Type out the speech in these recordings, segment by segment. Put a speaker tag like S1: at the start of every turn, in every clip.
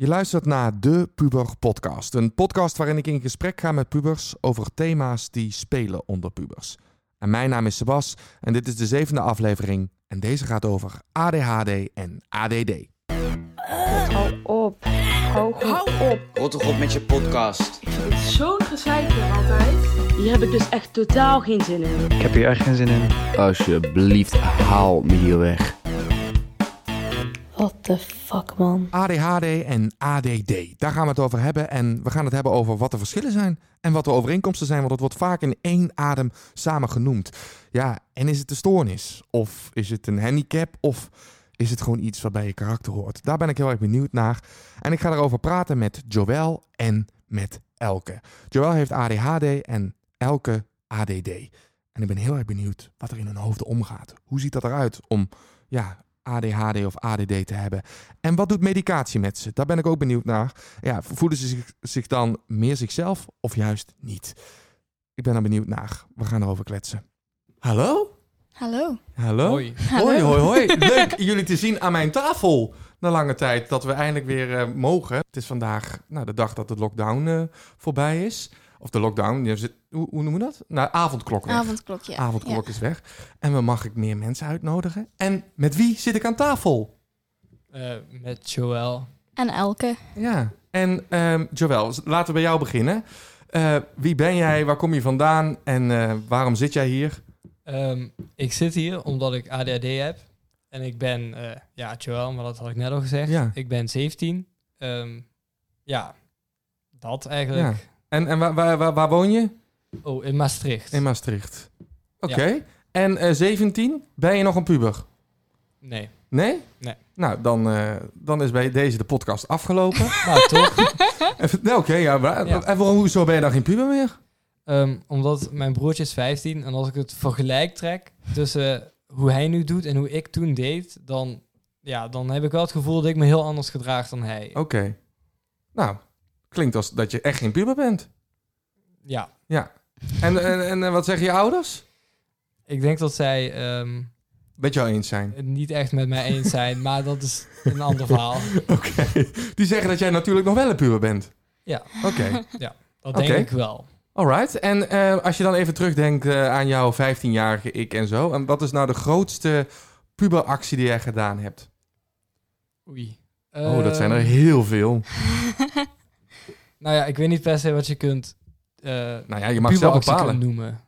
S1: Je luistert naar de Puber Podcast. Een podcast waarin ik in gesprek ga met pubers over thema's die spelen onder pubers. En mijn naam is Sebas en dit is de zevende aflevering. En deze gaat over ADHD en ADD.
S2: Hou op. Hou op.
S3: Rot toch op met je podcast.
S2: Ik vind het zo'n gezeik hier altijd. Hier heb ik dus echt totaal geen zin in.
S4: Ik heb hier echt geen zin in.
S5: Alsjeblieft, haal me hier weg.
S2: What the fuck, man.
S1: ADHD en ADD. Daar gaan we het over hebben. En we gaan het hebben over wat de verschillen zijn en wat de overeenkomsten zijn. Want het wordt vaak in één adem samen genoemd. Ja, en is het een stoornis? Of is het een handicap? Of is het gewoon iets wat bij je karakter hoort? Daar ben ik heel erg benieuwd naar. En ik ga erover praten met Joël en met Elke. Joël heeft ADHD en Elke ADD. En ik ben heel erg benieuwd wat er in hun hoofden omgaat. Hoe ziet dat eruit om ja, ADHD of ADD te hebben? En wat doet medicatie met ze? Daar ben ik ook benieuwd naar. Ja, voelen ze zich, zich dan meer zichzelf of juist niet? Ik ben er benieuwd naar. We gaan erover kletsen. Hallo?
S6: Hallo.
S1: Hallo?
S4: Hoi.
S1: Hoi, hoi, hoi. Leuk jullie te zien aan mijn tafel. Na lange tijd dat we eindelijk weer eh, mogen. Het is vandaag nou, de dag dat de lockdown eh, voorbij is. Of de lockdown, je zit- hoe, hoe noemen we dat? Nou, avondklok weg.
S6: Avondklokje.
S1: Avondklok is weg. En we mag ik meer mensen uitnodigen. En met wie zit ik aan tafel?
S4: Eh, met Joël.
S6: En Elke.
S1: Ja. En ehm Joël, laten we bij jou beginnen. Eh, wie ben jij? Waar kom je vandaan? En eh, waarom zit jij hier?
S4: Ehm, ik zit hier omdat ik ADHD heb. En ik ben, eh, ja, Joël, maar dat had ik net al gezegd.
S1: Ja.
S4: Ik ben 17. Ehm, ja, dat eigenlijk.
S1: En, en waar, waar, waar, woon je?
S4: Oh, in Maastricht.
S1: In Maastricht. Oké. En eh 17, ben je nog een puber?
S4: Nee.
S1: Nee?
S4: Nee.
S1: Nou, dan, eh, dan is bij deze de podcast afgelopen.
S4: Maar toch,
S1: Oké, ja, maar,
S4: Ja.
S1: en waarom, hoezo ben je dan geen puber meer?
S4: ehm, omdat mijn broertje is 15. En als ik het vergelijk trek tussen hoe hij nu doet en hoe ik toen deed, dan, ja, dan heb ik wel het gevoel dat ik me heel anders gedraag dan hij.
S1: Oké. Nou, klinkt als dat je echt geen puber bent.
S4: Ja,
S1: Ja. En, en, en wat zeggen je ouders?
S4: ik denk dat zij ehm,
S1: Dat jou eens zijn.
S4: niet echt met mij eens zijn, maar dat is een ander verhaal.
S1: Oké. Die zeggen dat jij natuurlijk nog wel een puber bent.
S4: Ja.
S1: Oké.
S4: Dat denk ik wel.
S1: Alright. En eh, als je dan even terugdenkt eh, aan jouw 15-jarige ik en zo. En wat is nou de grootste puberactie die jij gedaan hebt?
S4: Oei.
S1: Oh, dat zijn er
S4: Ehm,
S1: heel veel.
S4: Nou ja, ik weet niet per se wat je kunt. eh
S1: Nou ja, je mag zelf bepalen.
S4: noemen.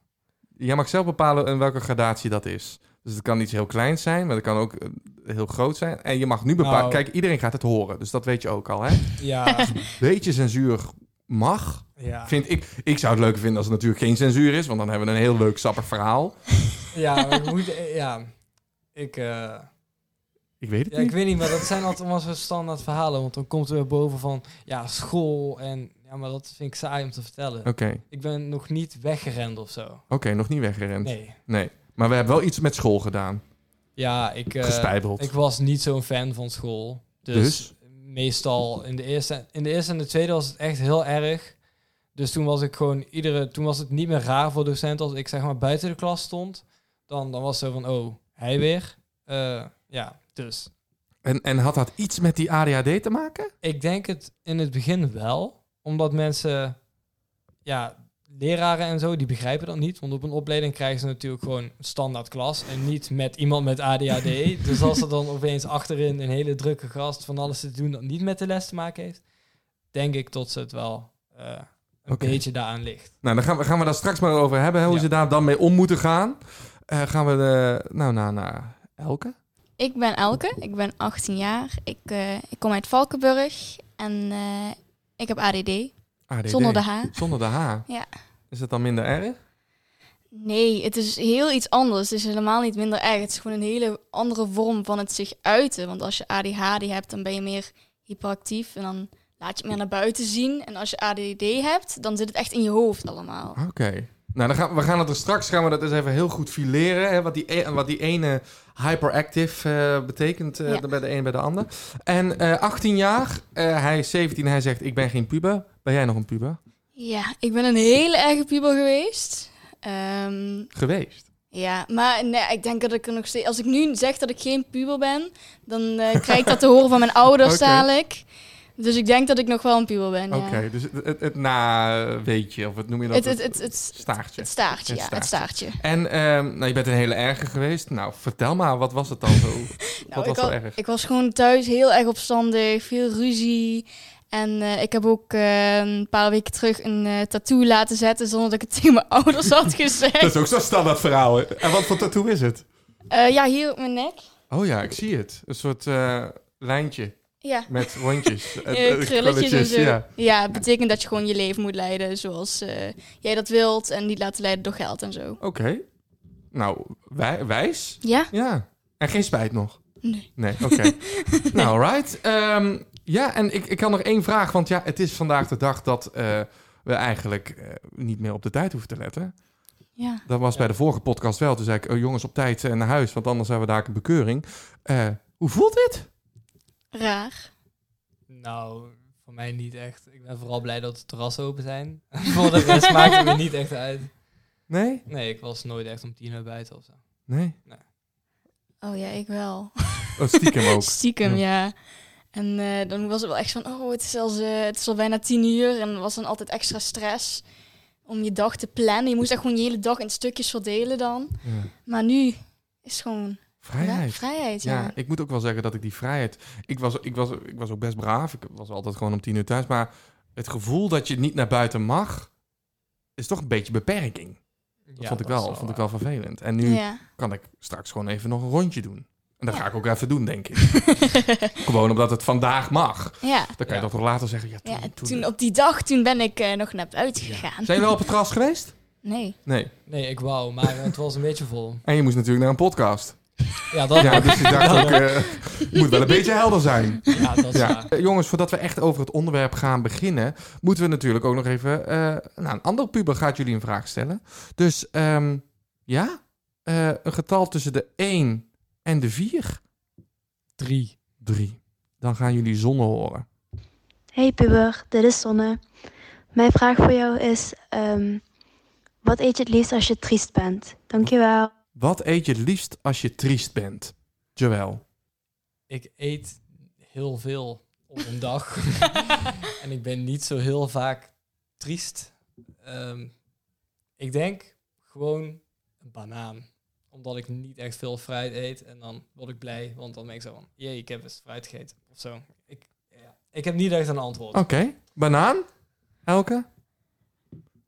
S1: Jij mag zelf bepalen in welke gradatie dat is. Dus het kan iets heel kleins zijn, maar het kan ook eh, heel groot zijn. En je mag nu bepalen...
S4: Nou.
S1: Kijk, iedereen gaat het horen, dus dat weet je ook al, hè?
S4: Ja,
S1: Beetje censuur mag,
S4: ja.
S1: vind ik. Ik zou het leuker vinden als er natuurlijk geen censuur is, want dan hebben we een heel leuk sappig verhaal.
S4: ja, maar ik moet, eh, ja. Ik, eh,
S1: Ik weet het
S4: ja, ik
S1: niet.
S4: weet niet, maar dat zijn altijd allemaal zo standaard verhalen. Want dan komt er weer boven van, ja, school en... Ja, maar dat vind ik saai om te vertellen.
S1: Oké,
S4: Ik ben nog niet weggerend of zo.
S1: oké, nog niet weggerend.
S4: Nee.
S1: Nee. Maar we hebben wel iets met school gedaan.
S4: Ja, ik...
S1: Gespijbeld.
S4: Ik was niet zo'n fan van school. Dus,
S1: Dus?
S4: meestal in de, eerste, in de eerste en de tweede was het echt heel erg. Dus toen was ik gewoon iedere... Toen was het niet meer raar voor docenten als ik zeg maar buiten de klas stond. Dan, dan was het zo van, oh, hij weer. Eh, ja, dus.
S1: En, en had dat iets met die ADHD te maken?
S4: Ik denk het in het begin wel. Omdat mensen... Ja, leraren en zo, die begrijpen dat niet. Want op een opleiding krijgen ze natuurlijk gewoon standaard klas. En niet met iemand met ADHD. dus als er dan opeens achterin een hele drukke gast van alles te doen... dat niet met de les te maken heeft... denk ik tot ze het wel eh, een beetje daaraan ligt.
S1: Nou, dan gaan we, gaan we daar straks maar over hebben, hè, hoe
S4: Ja.
S1: ze daar dan mee om moeten gaan. Eh, gaan we eh, nou naar, naar Elke?
S6: Ik ben Elke. Ik ben 18 jaar. Ik, eh, ik kom uit Valkenburg. En eh, ik heb ADD.
S1: ADD.
S6: Zonder de H.
S1: Zonder de H?
S6: Ja.
S1: Is het dan minder erg?
S6: Nee, het is heel iets anders. Het is helemaal niet minder erg. Het is gewoon een hele andere vorm van het zich uiten. Want als je ADHD hebt, dan ben je meer hyperactief. En dan laat je het meer naar buiten zien. En als je ADD hebt, dan zit het echt in je hoofd allemaal.
S1: Oké. Nou, dan gaan, we gaan het er straks gaan we dat eens even heel goed fileren. Hè, wat, die, e- wat die ene hyperactive eh, betekent eh,
S6: Ja.
S1: bij de een bij de ander. En eh 18 jaar, hij is 17, hij zegt ik ben geen puber. Ben jij nog een puber?
S6: Ja, ik ben een hele erge puber geweest. Ehm,
S1: Geweest.
S6: Ja, maar nee, ik denk dat ik er nog steeds... Als ik nu zeg dat ik geen puber ben, dan krijg ik dat te horen van mijn ouders
S1: Oké.
S6: dadelijk. Dus ik denk dat ik nog wel een puber ben, ja.
S1: Oké, dus het, het, het na-weetje, of wat noem je dat?
S6: Het, het, het, het,
S1: staartje.
S6: het staartje, ja, het staartje.
S1: En ehm, nou, je bent een hele erge geweest. Nou, vertel maar, wat was het dan zo? wat
S6: Nou,
S1: was
S6: ik, wa-
S1: erg?
S6: ik was gewoon thuis heel erg opstandig, veel ruzie. En eh, ik heb ook eh, een paar weken terug een eh, tattoo laten zetten zonder dat ik het tegen mijn ouders had gezegd.
S1: Dat is ook zo'n standaard verhaal. hè? En wat voor tattoo is het?
S6: Eh, ja, hier op mijn nek.
S1: Oh ja, ik zie het. Een soort lijntje
S6: Ja,
S1: met rondjes.
S6: eh,
S1: Eh,
S6: krulletjes en zo.
S1: Ja.
S6: Ja. het betekent dat je gewoon je leven moet leiden zoals eh, jij dat wilt en niet laten leiden door geld en zo.
S1: Oké. Nou, wij, wijs.
S6: Ja?
S1: Ja. En geen spijt nog?
S6: Nee.
S1: Nee, oké. nou, right. Ehm, ja, en ik, ik had nog één vraag. Want ja, het is vandaag de dag dat we eigenlijk niet meer op de tijd hoeven te letten.
S6: Ja.
S1: Dat was bij de vorige podcast wel. Toen zei ik, oh, jongens, op tijd naar huis. Want anders hebben we daar een bekeuring. Hoe voelt dit?
S6: Raar.
S4: Nou, voor mij niet echt. Ik ben vooral blij dat de terrassen open zijn. voor de rest maakt het me niet echt uit.
S1: Nee?
S4: Nee, ik was nooit echt om tien uur buiten of zo.
S1: Nee?
S6: Oh ja, ik wel.
S1: Oh, stiekem ook.
S6: Stiekem,
S1: Ja.
S6: ja. En eh, dan was het wel echt van, oh, het is, al, eh, het is al bijna tien uur. En was dan altijd extra stress om je dag te plannen. Je moest echt gewoon je hele dag in stukjes verdelen dan.
S1: Ja.
S6: Maar nu is het gewoon
S1: Vrijheid.
S6: Ja, vrijheid,
S1: Ja,
S6: ja.
S1: ik moet ook wel zeggen dat ik die vrijheid... Ik was, ik, was, ik was ook best braaf. Ik was altijd gewoon om tien uur thuis. Maar het gevoel dat je niet naar buiten mag... is toch een beetje beperking. Dat vond, ik wel, vond ik wel vervelend. En nu
S6: Ja.
S1: kan ik straks gewoon even nog een rondje doen. En dat ga ik ook even doen, denk ik. gewoon omdat het vandaag mag.
S6: ja.
S1: Dan kan je
S4: Ja.
S1: dat toch later zeggen. Ja, toen,
S6: ja,
S1: toen-
S6: toen op die dag, toen ben ik eh, nog naar buiten gegaan.
S1: Zijn we wel op het terras geweest?
S6: Nee.
S1: Nee.
S4: Nee, ik wou, maar het was een beetje vol.
S1: En je moest natuurlijk naar een podcast.
S4: Ja, dat,
S1: Ja, dus ik dacht ook... eh, moet wel een beetje helder zijn.
S4: ja, dat is
S1: Ja.
S4: waar.
S1: Eh, jongens, voordat we echt over het onderwerp gaan beginnen, moeten we natuurlijk ook nog even. eh nou, een ander puber gaat jullie een vraag stellen. Dus ehm, ja, eh, een getal tussen de 1 en de 4.
S4: Drie.
S1: 3. Dan gaan jullie zonne horen.
S7: Hey puber, dit is Sonne. Mijn vraag voor jou is: ehm, wat eet je het liefst als je triest bent? Dankjewel.
S1: Wat eet je het liefst als je triest bent? Joël.
S4: Ik eet heel veel op een dag. en ik ben niet zo heel vaak triest. Ehm, ik denk gewoon een banaan. Omdat ik niet echt veel fruit eet. En dan word ik blij, want dan ben ik zo van... Jee, ik heb eens fruit gegeten. Of zo. Ik, ja. ik heb niet echt een antwoord.
S1: Oké. Banaan? Elke?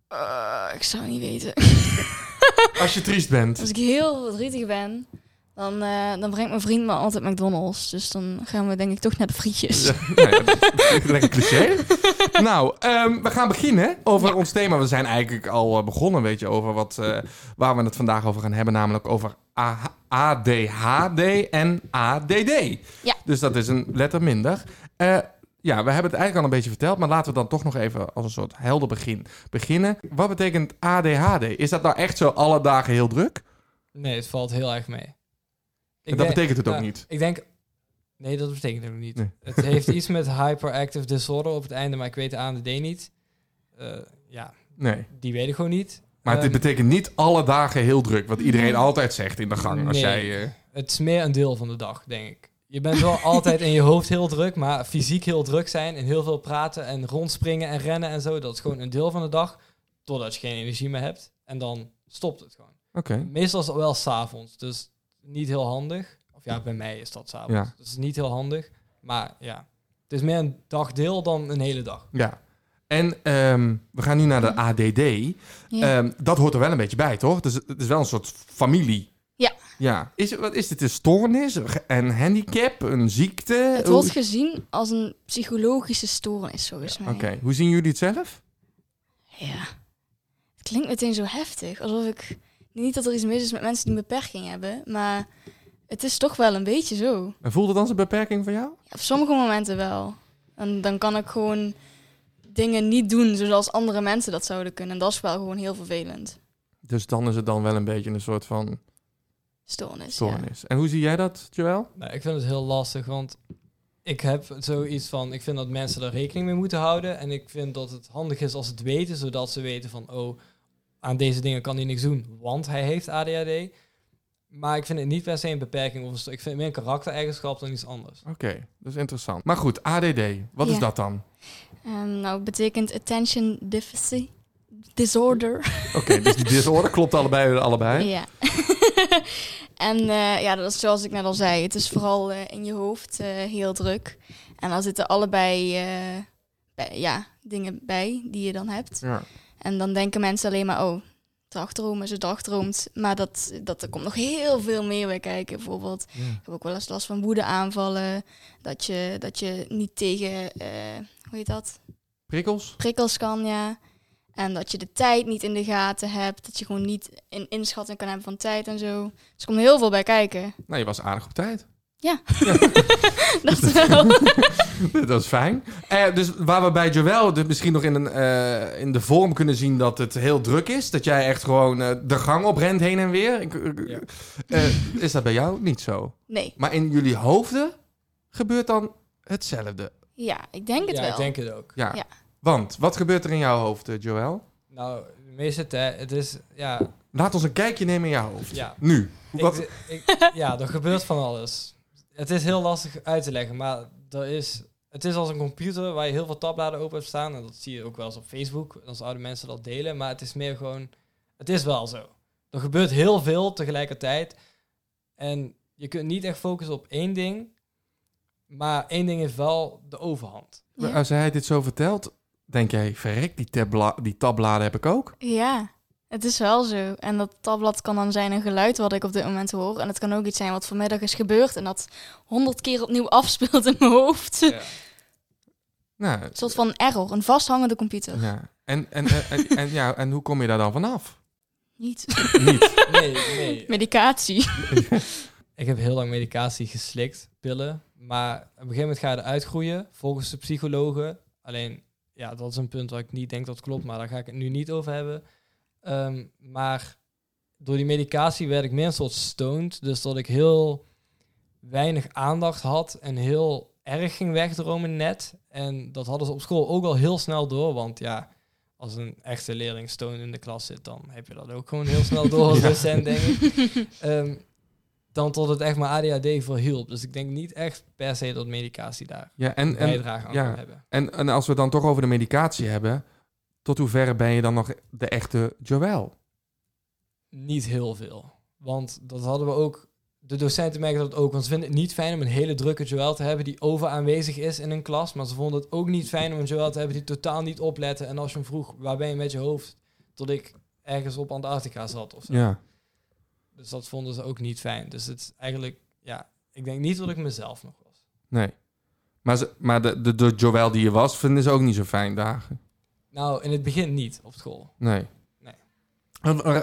S6: Eh, ik zou niet weten.
S1: Als je triest bent.
S6: Als ik heel verdrietig ben, dan, eh, dan brengt mijn vriend me altijd McDonald's. Dus dan gaan we denk ik toch naar de frietjes.
S1: Ja, nou ja, lekker cliché. nou, ehm, we gaan beginnen over ons thema. We zijn eigenlijk al eh, begonnen, weet je, over wat, eh, waar we het vandaag over gaan hebben. Namelijk over ADHD en ADD.
S6: Ja.
S1: Dus dat is een letter minder. Eh, ja, we hebben het eigenlijk al een beetje verteld, maar laten we dan toch nog even als een soort helder begin beginnen. Wat betekent ADHD? Is dat nou echt zo alle dagen heel druk?
S4: Nee, het valt heel erg mee.
S1: dat
S4: denk-
S1: betekent het ook niet.
S4: Ik denk... Nee, dat betekent het ook niet.
S1: Nee.
S4: Het heeft iets met hyperactive disorder op het einde, maar ik weet de ADD niet. Eh, ja,
S1: Nee.
S4: die weet ik gewoon niet.
S1: Maar het
S4: Ehm,
S1: betekent niet alle dagen heel druk, wat iedereen altijd zegt in de gang. Als
S4: Nee.
S1: jij, eh,
S4: Het is meer een deel van de dag, denk ik. Je bent wel altijd in je hoofd heel druk, maar fysiek heel druk zijn en heel veel praten en rondspringen en rennen en zo, dat is gewoon een deel van de dag, totdat je geen energie meer hebt. En dan stopt het gewoon.
S1: Oké.
S4: Meestal is het wel s'avonds, dus niet heel handig. Of ja, bij mij is dat s'avonds.
S1: Ja.
S4: Dus het is niet heel handig, maar ja. Het is meer een dagdeel dan een hele dag.
S1: Ja. En ehm, we gaan nu naar de ADD.
S6: Ja.
S1: Ehm, dat hoort er wel een beetje bij, toch? Dus het is wel een soort familie.
S6: Ja.
S1: Is, het- wat is dit? Een stoornis? Een handicap? Een ziekte?
S6: het wordt gezien als een psychologische stoornis, volgens mij.
S1: Oké. Hoe zien jullie het zelf?
S6: Ja. Het klinkt meteen zo heftig. Alsof ik... Niet dat er iets mis is met mensen die een beperking hebben, maar het is toch wel een beetje zo.
S1: En voelt het dan een beperking voor jou?
S6: Ja, op sommige momenten wel. En dan kan ik gewoon dingen niet doen zoals andere mensen dat zouden kunnen. En dat is wel gewoon heel vervelend.
S1: Dus dan is het dan wel een beetje een soort van
S6: Stoornis. Ja.
S1: En hoe zie jij dat, Joël?
S4: Nou, ik vind het heel lastig, want ik heb zoiets van, ik vind dat mensen er rekening mee moeten houden. En ik vind dat het handig is als ze het weten, zodat ze weten van, oh, aan deze dingen kan hij niks doen, want hij heeft ADHD. Maar ik vind het niet per se een beperking. Of een ik vind het meer een karaktereigenschap dan iets anders.
S1: Oké, dat is interessant. Maar goed, ADD, wat is dat dan?
S6: Ehm, nou, het betekent attention deficit disorder.
S1: Oké, dus die disorder klopt allebei. allebei.
S6: Ja. en eh, ja, dat is zoals ik net al zei. Het is vooral eh, in je hoofd eh, heel druk. En daar zitten allebei bij- ja, dingen bij die je dan hebt.
S1: Ja.
S6: En dan denken mensen alleen maar, oh, dagdromen, ze dagdroomt. Maar dat, dat er komt nog heel veel meer bij kijken. Bijvoorbeeld,
S1: Ja.
S6: ik heb ook wel eens last van woedeaanvallen. Dat je, dat je niet tegen, hoe heet dat?
S1: Prikkels?
S6: prikkels kan, ja. En dat je de tijd niet in de gaten hebt. Dat je gewoon niet een inschatting kan hebben van tijd en zo. Dus er komt heel veel bij kijken.
S1: Nou, je was aardig op tijd.
S6: Dat wel.
S1: dat is fijn. Eh, dus waar we bij Joël dus misschien nog in, een, eh, in de vorm kunnen zien dat het heel druk is. Dat jij echt gewoon eh, de gang op rent heen en weer. Ik,
S4: Ja.
S1: eh, is dat bij jou niet zo?
S6: Nee,
S1: Maar in jullie hoofden gebeurt dan hetzelfde.
S6: ja, ik denk het
S4: ja,
S6: wel.
S4: ik denk het ook.
S1: Ja. Want, wat gebeurt er in jouw hoofd, eh, Joël?
S4: Nou, tijd, het is, ja,
S1: Laat ons een kijkje nemen in jouw hoofd.
S4: ja.
S1: Nu. Wat?
S4: Ik, ik- ja, er gebeurt van alles. Het is heel lastig uit te leggen, maar er is, het is als een computer waar je heel veel tabbladen open hebt staan. En dat zie je ook wel eens op Facebook, als oude mensen dat delen. Maar het is meer gewoon, het is wel zo. Er gebeurt heel veel tegelijkertijd. En je kunt niet echt focussen op één ding. Maar één ding heeft wel de overhand.
S6: Ja.
S1: Als hij dit zo vertelt, denk jij, verrek, die, tabla die tabbladen heb ik ook.
S6: Ja, het is wel zo. En dat tabblad kan dan zijn een geluid wat ik op dit moment hoor. En het kan ook iets zijn wat vanmiddag is gebeurd. En dat honderd keer opnieuw afspeelt in mijn hoofd.
S4: Ja.
S1: Nou,
S6: Een soort van error, een vasthangende computer.
S1: ja. En, en, en, en, en, ja, en hoe kom je daar dan vanaf?
S6: Niet.
S1: Niet.
S4: Nee, nee.
S6: Medicatie.
S4: Ik heb heel lang medicatie geslikt, pillen. Maar op een gegeven moment ga je eruit groeien, volgens de psychologen. Alleen, ja, dat is een punt waar ik niet denk dat klopt, maar daar ga ik het nu niet over hebben. Ehm, maar door die medicatie werd ik meer een soort stoned. Dus dat ik heel weinig aandacht had en heel erg ging wegdromen net. En dat hadden ze op school ook al heel snel door, want ja... Als een echte leerling stoned in de klas zit, dan heb je dat ook gewoon heel snel door als
S1: Ja.
S4: docent, denk ik. Ehm, dan tot het echt maar ADHD voor hielp. Dus ik denk niet echt per se dat medicatie daar
S1: Ja, en,
S4: een
S1: en,
S4: bijdrage aan
S1: ja.
S4: kan hebben.
S1: en, en als we dan toch over de medicatie hebben, tot hoeverre ben je dan nog de echte Joël?
S4: Niet heel veel. Want dat hadden we ook... De docenten merken dat ook. Want ze vinden het niet fijn om een hele drukke Joël te hebben... die over aanwezig is in een klas. Maar ze vonden het ook niet fijn om een Joël te hebben... die totaal niet opletten. En als je hem vroeg, waar ben je met je hoofd? Tot ik ergens op Antarctica zat of zo.
S1: Ja.
S4: Dus dat vonden ze ook niet fijn. Dus het is eigenlijk... Ja, ik denk niet dat ik mezelf nog was.
S1: Nee. Maar, ze, maar de, de, de Joël die je was, vinden ze ook niet zo fijn dagen.
S4: Nou, in het begin niet op school.
S1: Nee.
S4: Nee.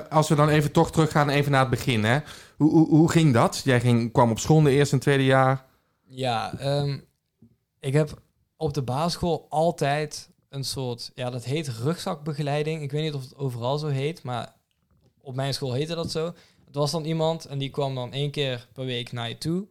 S1: Als we dan even toch teruggaan, even naar het begin. Hè? Hoe, hoe, hoe ging dat? Jij ging, kwam op school in de eerste en tweede jaar.
S4: Ja, ehm, ik heb op de basisschool altijd een soort, ja, dat heet rugzakbegeleiding. Ik weet niet of het overal zo heet, maar op mijn school heette dat zo. Het was dan iemand en die kwam dan één keer per week naar je toe,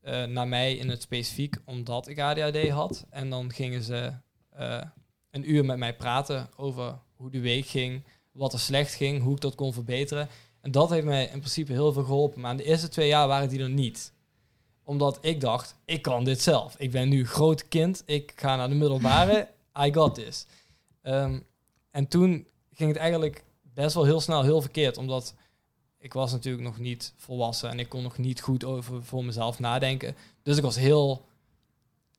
S4: eh, naar mij in het specifiek, omdat ik ADHD had. En dan gingen ze eh, een uur met mij praten over hoe de week ging, wat er slecht ging, hoe ik dat kon verbeteren. En dat heeft mij in principe heel veel geholpen. Maar in de eerste twee jaar waren die er niet omdat ik dacht, ik kan dit zelf. Ik ben nu groot kind, ik ga naar de middelbare, I got this. Ehm, en toen ging het eigenlijk best wel heel snel heel verkeerd, omdat ik was natuurlijk nog niet volwassen en ik kon nog niet goed over voor mezelf nadenken. Dus ik was heel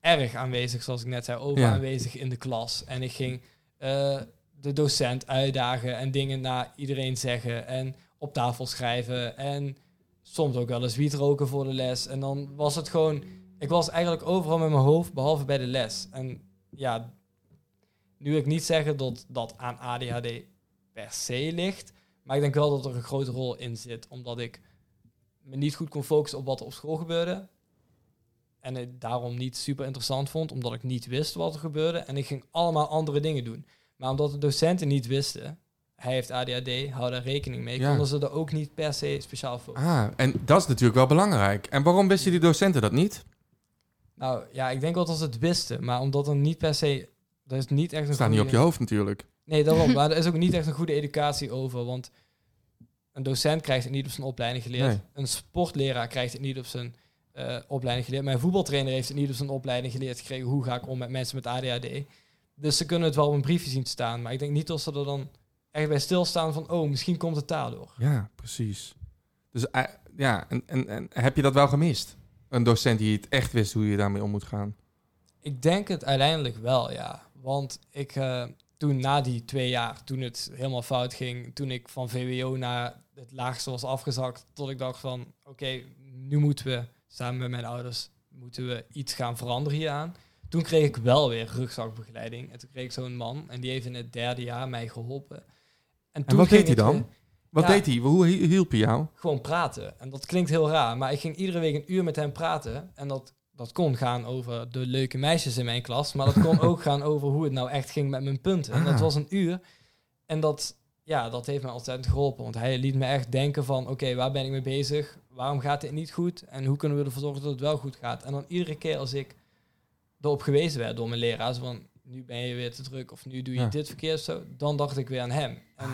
S4: erg aanwezig, zoals ik net zei, over
S1: Ja.
S4: aanwezig in de klas. En ik ging eh, de docent uitdagen en dingen naar iedereen zeggen en op tafel schrijven en soms ook wel eens wiet roken voor de les. En dan was het gewoon, ik was eigenlijk overal met mijn hoofd, behalve bij de les. En ja, nu wil ik niet zeggen dat dat aan ADHD per se ligt, maar ik denk wel dat er een grote rol in zit, omdat ik me niet goed kon focussen op wat er op school gebeurde. En het daarom niet super interessant vond, omdat ik niet wist wat er gebeurde. En ik ging allemaal andere dingen doen. Maar omdat de docenten niet wisten, hij heeft ADHD, hou daar rekening mee,
S1: Ja.
S4: konden ze er ook niet per se speciaal voor.
S1: Ah, en dat is natuurlijk wel belangrijk. En waarom wisten die docenten dat niet?
S4: Nou ja, ik denk wel dat ze het wisten, maar omdat er niet per se, er is niet echt een
S1: Dat staat niet op je hoofd natuurlijk.
S4: Nee, daarom. maar er is ook niet echt een goede educatie over. Want Een docent krijgt het niet op zijn opleiding geleerd.
S1: Nee.
S4: Een sportleraar krijgt het niet op zijn eh, opleiding geleerd. Mijn voetbaltrainer heeft het niet op zijn opleiding geleerd gekregen. Hoe ga ik om met mensen met ADHD? Dus ze kunnen het wel op een briefje zien staan. Maar ik denk niet dat ze er dan echt bij stilstaan van... oh, misschien komt het daardoor.
S1: Ja, precies. Dus eh, ja, en, en, en heb je dat wel gemist? Een docent die het echt wist hoe je daarmee om moet gaan.
S4: Ik denk het uiteindelijk wel, ja. Want ik, eh, toen na die twee jaar, toen het helemaal fout ging, toen ik van VWO naar het laagste was afgezakt, tot ik dacht van, oké, nu moeten we samen met mijn ouders, moeten we iets gaan veranderen hieraan. Toen kreeg ik wel weer rugzakbegeleiding. En toen kreeg ik zo'n man en die heeft in het derde jaar mij geholpen.
S1: En
S4: toen
S1: wat deed hij dan?
S4: eh,
S1: Wat
S4: Ja.
S1: deed hij? Hoe hi- hielp hij jou?
S4: gewoon praten. En dat klinkt heel raar, maar ik ging iedere week een uur met hem praten. En dat, dat kon gaan over de leuke meisjes in mijn klas, maar dat kon ook gaan over hoe het nou echt ging met mijn punten. En dat
S1: Ah.
S4: was een uur. En dat, ja, dat heeft me ontzettend geholpen, want hij liet me echt denken van, oké, waar ben ik mee bezig? Waarom gaat dit niet goed? En hoe kunnen we ervoor zorgen dat het wel goed gaat? En dan iedere keer als ik erop gewezen werd door mijn leraar, zo van, nu ben je weer te druk of nu doe je
S1: Ja.
S4: dit verkeerd zo, dan dacht ik weer aan hem. En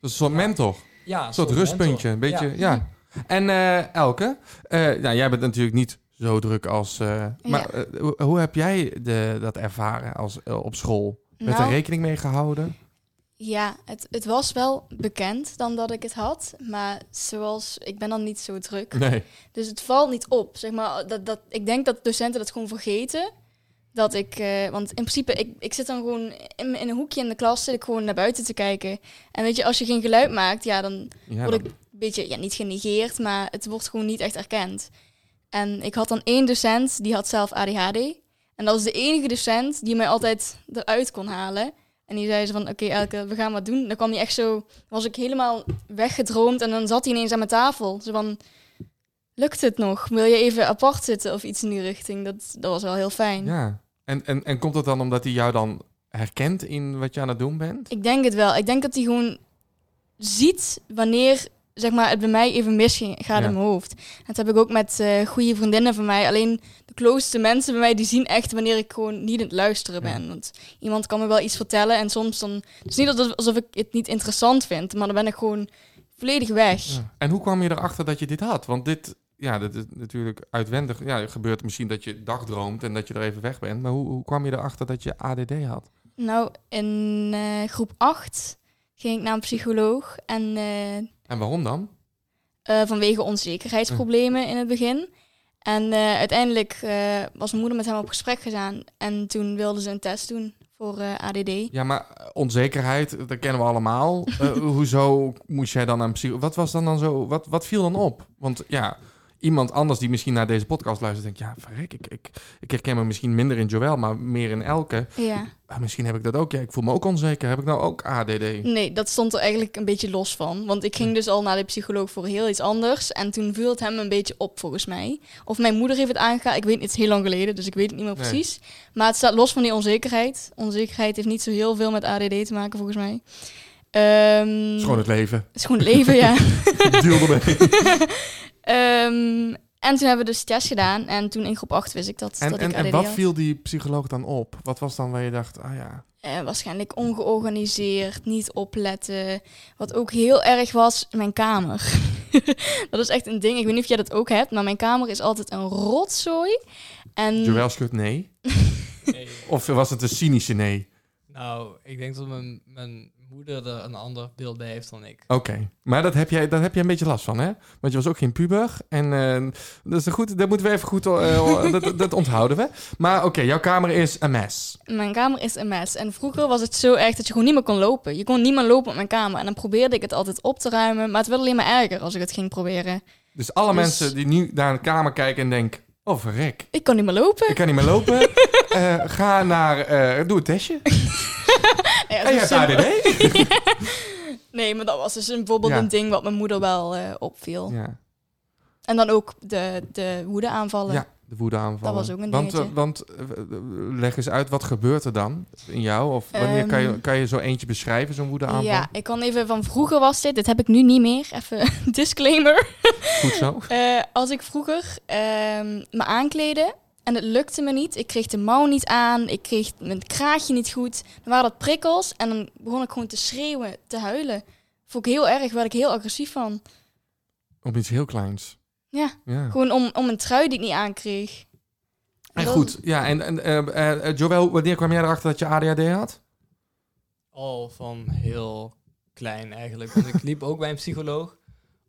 S1: Dus een soort mentor.
S4: ja,
S1: Een soort rustpuntje. Een beetje, ja. En eh, Elke, eh, nou, jij bent natuurlijk niet zo druk als... eh, maar eh, hoe, hoe heb jij de, dat ervaren als, eh, op school? Werd er
S6: Nou,
S1: rekening mee gehouden?
S6: ja, het, het was wel bekend dan dat ik het had. Maar zoals, ik ben dan niet zo druk.
S1: Nee.
S6: Dus het valt niet op. Zeg maar, dat, dat, ik denk dat docenten dat gewoon vergeten. Dat ik, want in principe, ik, ik zit dan gewoon in, in een hoekje in de klas, zit ik gewoon naar buiten te kijken. En weet je, als je geen geluid maakt, ja, dan
S1: Ja,
S6: word ik een beetje, ja, niet genegeerd, maar het wordt gewoon niet echt erkend. En ik had dan één docent, die had zelf ADHD. En dat was de enige docent die mij altijd eruit kon halen. En die zei ze van, oké Elke, we gaan wat doen. Dan kwam hij echt zo, was ik helemaal weggedroomd. En dan zat hij ineens aan mijn tafel. Zo van, lukt het nog? Wil je even apart zitten of iets in die richting? Dat, dat was wel heel fijn.
S1: Ja. En, en, en komt het dan omdat hij jou dan herkent in wat je aan het doen bent?
S6: Ik denk het wel. Ik denk dat hij gewoon ziet wanneer zeg maar, het bij mij even misgaat
S1: Ja.
S6: in mijn hoofd. Dat heb ik ook met eh goede vriendinnen van mij. Alleen de closeste mensen bij mij, die zien echt wanneer ik gewoon niet aan het luisteren
S1: Ja.
S6: ben. Want iemand kan me wel iets vertellen en soms dan... Het is niet alsof- alsof ik het niet interessant vind, maar dan ben ik gewoon volledig weg.
S1: Ja. En hoe kwam je erachter dat je dit had? Want dit, ja, dit is natuurlijk uitwendig. Ja, gebeurt misschien dat je dagdroomt en dat je er even weg bent. Maar hoe, hoe kwam je erachter dat je ADD had?
S6: Nou, in eh, groep 8 ging ik naar een psycholoog en... eh,
S1: En waarom dan?
S6: eh, vanwege onzekerheidsproblemen in het begin. En eh, uiteindelijk eh, was mijn moeder met hem op gesprek gegaan. En toen wilden ze een test doen voor ADD.
S1: Ja, maar onzekerheid, dat kennen we allemaal. Hoezo moest jij dan aan psycho... Wat was dan dan zo... Wat, wat viel dan op? Want ja, iemand anders die misschien naar deze podcast luistert... denkt, ja, verrek, ik, ik, ik herken me misschien minder in Joël... maar meer in Elke.
S6: Ja.
S1: Ah, misschien heb ik dat ook. Ja, ik voel me ook onzeker. Heb ik nou ook ADD?
S6: Nee, dat stond er eigenlijk een beetje los van. Want ik ging dus al naar de psycholoog voor heel iets anders. En toen viel het hem een beetje op, volgens mij. Of mijn moeder heeft het aangegaan. Ik weet niet, het is heel lang geleden, dus ik weet het niet meer
S1: Nee.
S6: precies. Maar het staat los van die onzekerheid. Onzekerheid heeft niet zo heel veel met ADD te maken, volgens mij. Ehm,
S1: Het is gewoon het leven.
S6: het is gewoon het leven, ja.
S1: Deal ermee.
S6: Ehm, en toen hebben we dus test gedaan. En toen in groep 8 wist ik dat,
S1: En,
S6: dat
S1: en,
S6: ik
S1: en wat
S6: had.
S1: viel die psycholoog dan op? Wat was dan waar je dacht, ah ja...
S6: Eh, waarschijnlijk ongeorganiseerd, niet opletten. Wat ook heel erg was, mijn kamer. dat is echt een ding. Ik weet niet of jij dat ook hebt, maar mijn kamer is altijd een rotzooi. En
S1: Joël schudt nee?
S4: Nee.
S1: Of was het een cynische nee?
S4: Nou, ik denk dat mijn, mijn moeder er een ander beeld bij heeft dan ik.
S1: Oké, maar dat heb, jij, daar heb jij een beetje last van, hè? Want je was ook geen puber. En eh, dat is goed, dat moeten we even goed... eh, dat, dat onthouden we. Maar oké, jouw kamer is een mes.
S6: mijn kamer is een mes. En vroeger was het zo erg dat je gewoon niet meer kon lopen. Je kon niet meer lopen op mijn kamer. En dan probeerde ik het altijd op te ruimen. Maar het werd alleen maar erger als ik het ging proberen.
S1: Dus alle
S6: Dus-
S1: mensen die nu naar een kamer kijken en denken... Oh, verrek.
S6: Ik kon niet meer lopen.
S1: Ik kan niet meer lopen. Eh, ga naar... eh, doe een testje.
S6: Ja,
S1: En je
S6: zo
S1: hebt
S6: simpel.
S1: ADD.
S6: Nee, maar dat was dus een, bijvoorbeeld
S1: Ja.
S6: een ding wat mijn moeder wel eh, opviel.
S1: Ja.
S6: En dan ook de, de woedeaanvallen.
S1: ja, de woedeaanvallen.
S6: Dat was ook een
S1: want, eh,
S6: dingetje.
S1: want eh, leg eens uit, wat gebeurt er dan in jou? Of wanneer kan, je,
S6: Ehm,
S1: kan je zo eentje beschrijven, zo'n woedeaanval?
S6: Ja, ik kan even van vroeger was dit. Dit heb ik nu niet meer. Even disclaimer.
S1: Goed zo.
S6: Als ik vroeger ehm, me aankleden en het lukte me niet. Ik kreeg de mouw niet aan. Ik kreeg mijn kraagje niet goed. Dan waren dat prikkels en dan begon ik gewoon te schreeuwen, te huilen. Vond ik heel erg, werd ik heel agressief van.
S1: Op iets heel kleins.
S6: Ja,
S1: Ja.
S6: gewoon om, om een trui die ik niet aankreeg.
S1: En goed, ja, en, en eh, eh, eh, Joël, wanneer kwam jij erachter dat je ADHD had?
S4: Al van heel klein eigenlijk. Want ik liep ook bij een psycholoog.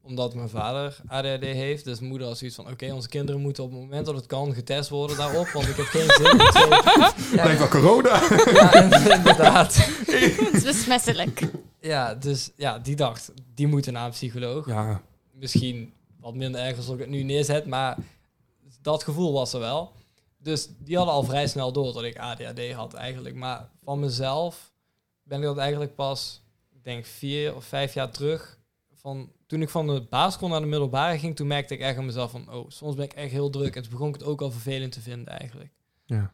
S4: Omdat mijn vader ADHD heeft. Dus moeder had zoiets van... Oké, onze kinderen moeten op het moment dat het kan getest worden daarop. Want ik heb geen zin in twee...
S1: Lijkt wel corona.
S4: Ja, inderdaad.
S6: Het is besmettelijk.
S4: Ja, dus ja, die dacht... Die moeten naar een psycholoog.
S1: Ja,
S4: Misschien wat minder erg als ik het nu neerzet. Maar dat gevoel was er wel. Dus die hadden al vrij snel door dat ik ADHD had eigenlijk. Maar van mezelf ben ik dat eigenlijk pas... Ik denk vier of vijf jaar terug... Van, toen ik van de basisschool naar de middelbare ging, toen merkte ik echt aan mezelf van, oh, soms ben ik echt heel druk. En toen begon ik het ook al vervelend te vinden eigenlijk.
S1: ja.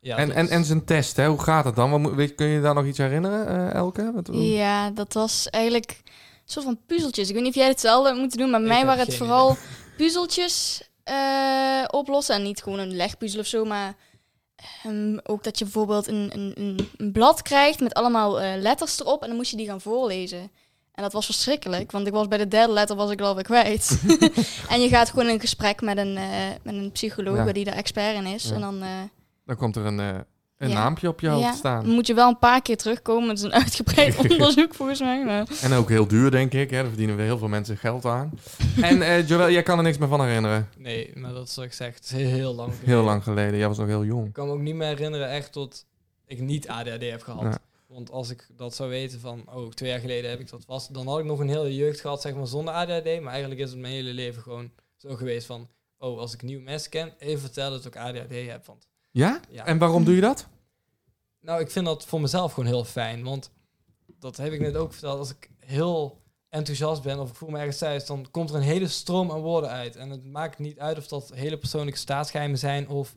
S4: Ja,
S1: En, en, en zijn test, hè? hoe gaat het dan? Wat, moet- weet, kun je daar nog iets herinneren, eh, Elke? Wat,
S6: Ja, dat was eigenlijk een soort van puzzeltjes. Ik weet niet of jij hetzelfde moeten doen, maar bij mij waren het vooral puzzeltjes eh, oplossen. En niet gewoon een legpuzzel of zo, maar ehm, ook dat je bijvoorbeeld een, een, een, een blad krijgt met allemaal eh, letters erop en dan moest je die gaan voorlezen. En dat was verschrikkelijk, want ik was bij de derde letter was ik al alweer kwijt. en je gaat gewoon in gesprek met een, eh, met een psycholoog
S1: Ja.
S6: die daar expert in is.
S1: Ja.
S6: En dan eh,
S1: Dan komt er een, eh, een
S6: Ja.
S1: naampje op je hoofd
S6: ja,
S1: staan.
S6: dan moet je wel een paar keer terugkomen. Het is een uitgebreid onderzoek volgens mij. Maar...
S1: En ook heel duur, denk ik. Hè? Daar verdienen we heel veel mensen geld aan. en eh Joël, jij kan er niks meer van herinneren.
S4: Nee, maar dat is wat ik zeg. Het is heel, heel lang
S1: Heel
S4: geleden.
S1: lang geleden. Jij was nog heel jong.
S4: Ik kan me ook niet meer herinneren echt tot ik niet ADHD heb gehad. Want als ik dat zou weten van, oh, twee jaar geleden heb ik dat vast, dan had ik nog een hele jeugd gehad, zeg maar, zonder ADHD. Maar eigenlijk is het mijn hele leven gewoon zo geweest van, oh, als ik nieuwe mensen ken, even vertellen dat ik ADHD heb. Want,
S1: Ja?
S4: ja.
S1: En waarom doe je dat?
S4: Nou, ik vind dat voor mezelf gewoon heel fijn. Want dat heb ik net ook verteld. Als ik heel enthousiast ben of ik voel me ergens thuis, dan komt er een hele stroom aan woorden uit. En het maakt niet uit of dat hele persoonlijke staatsgeheimen zijn of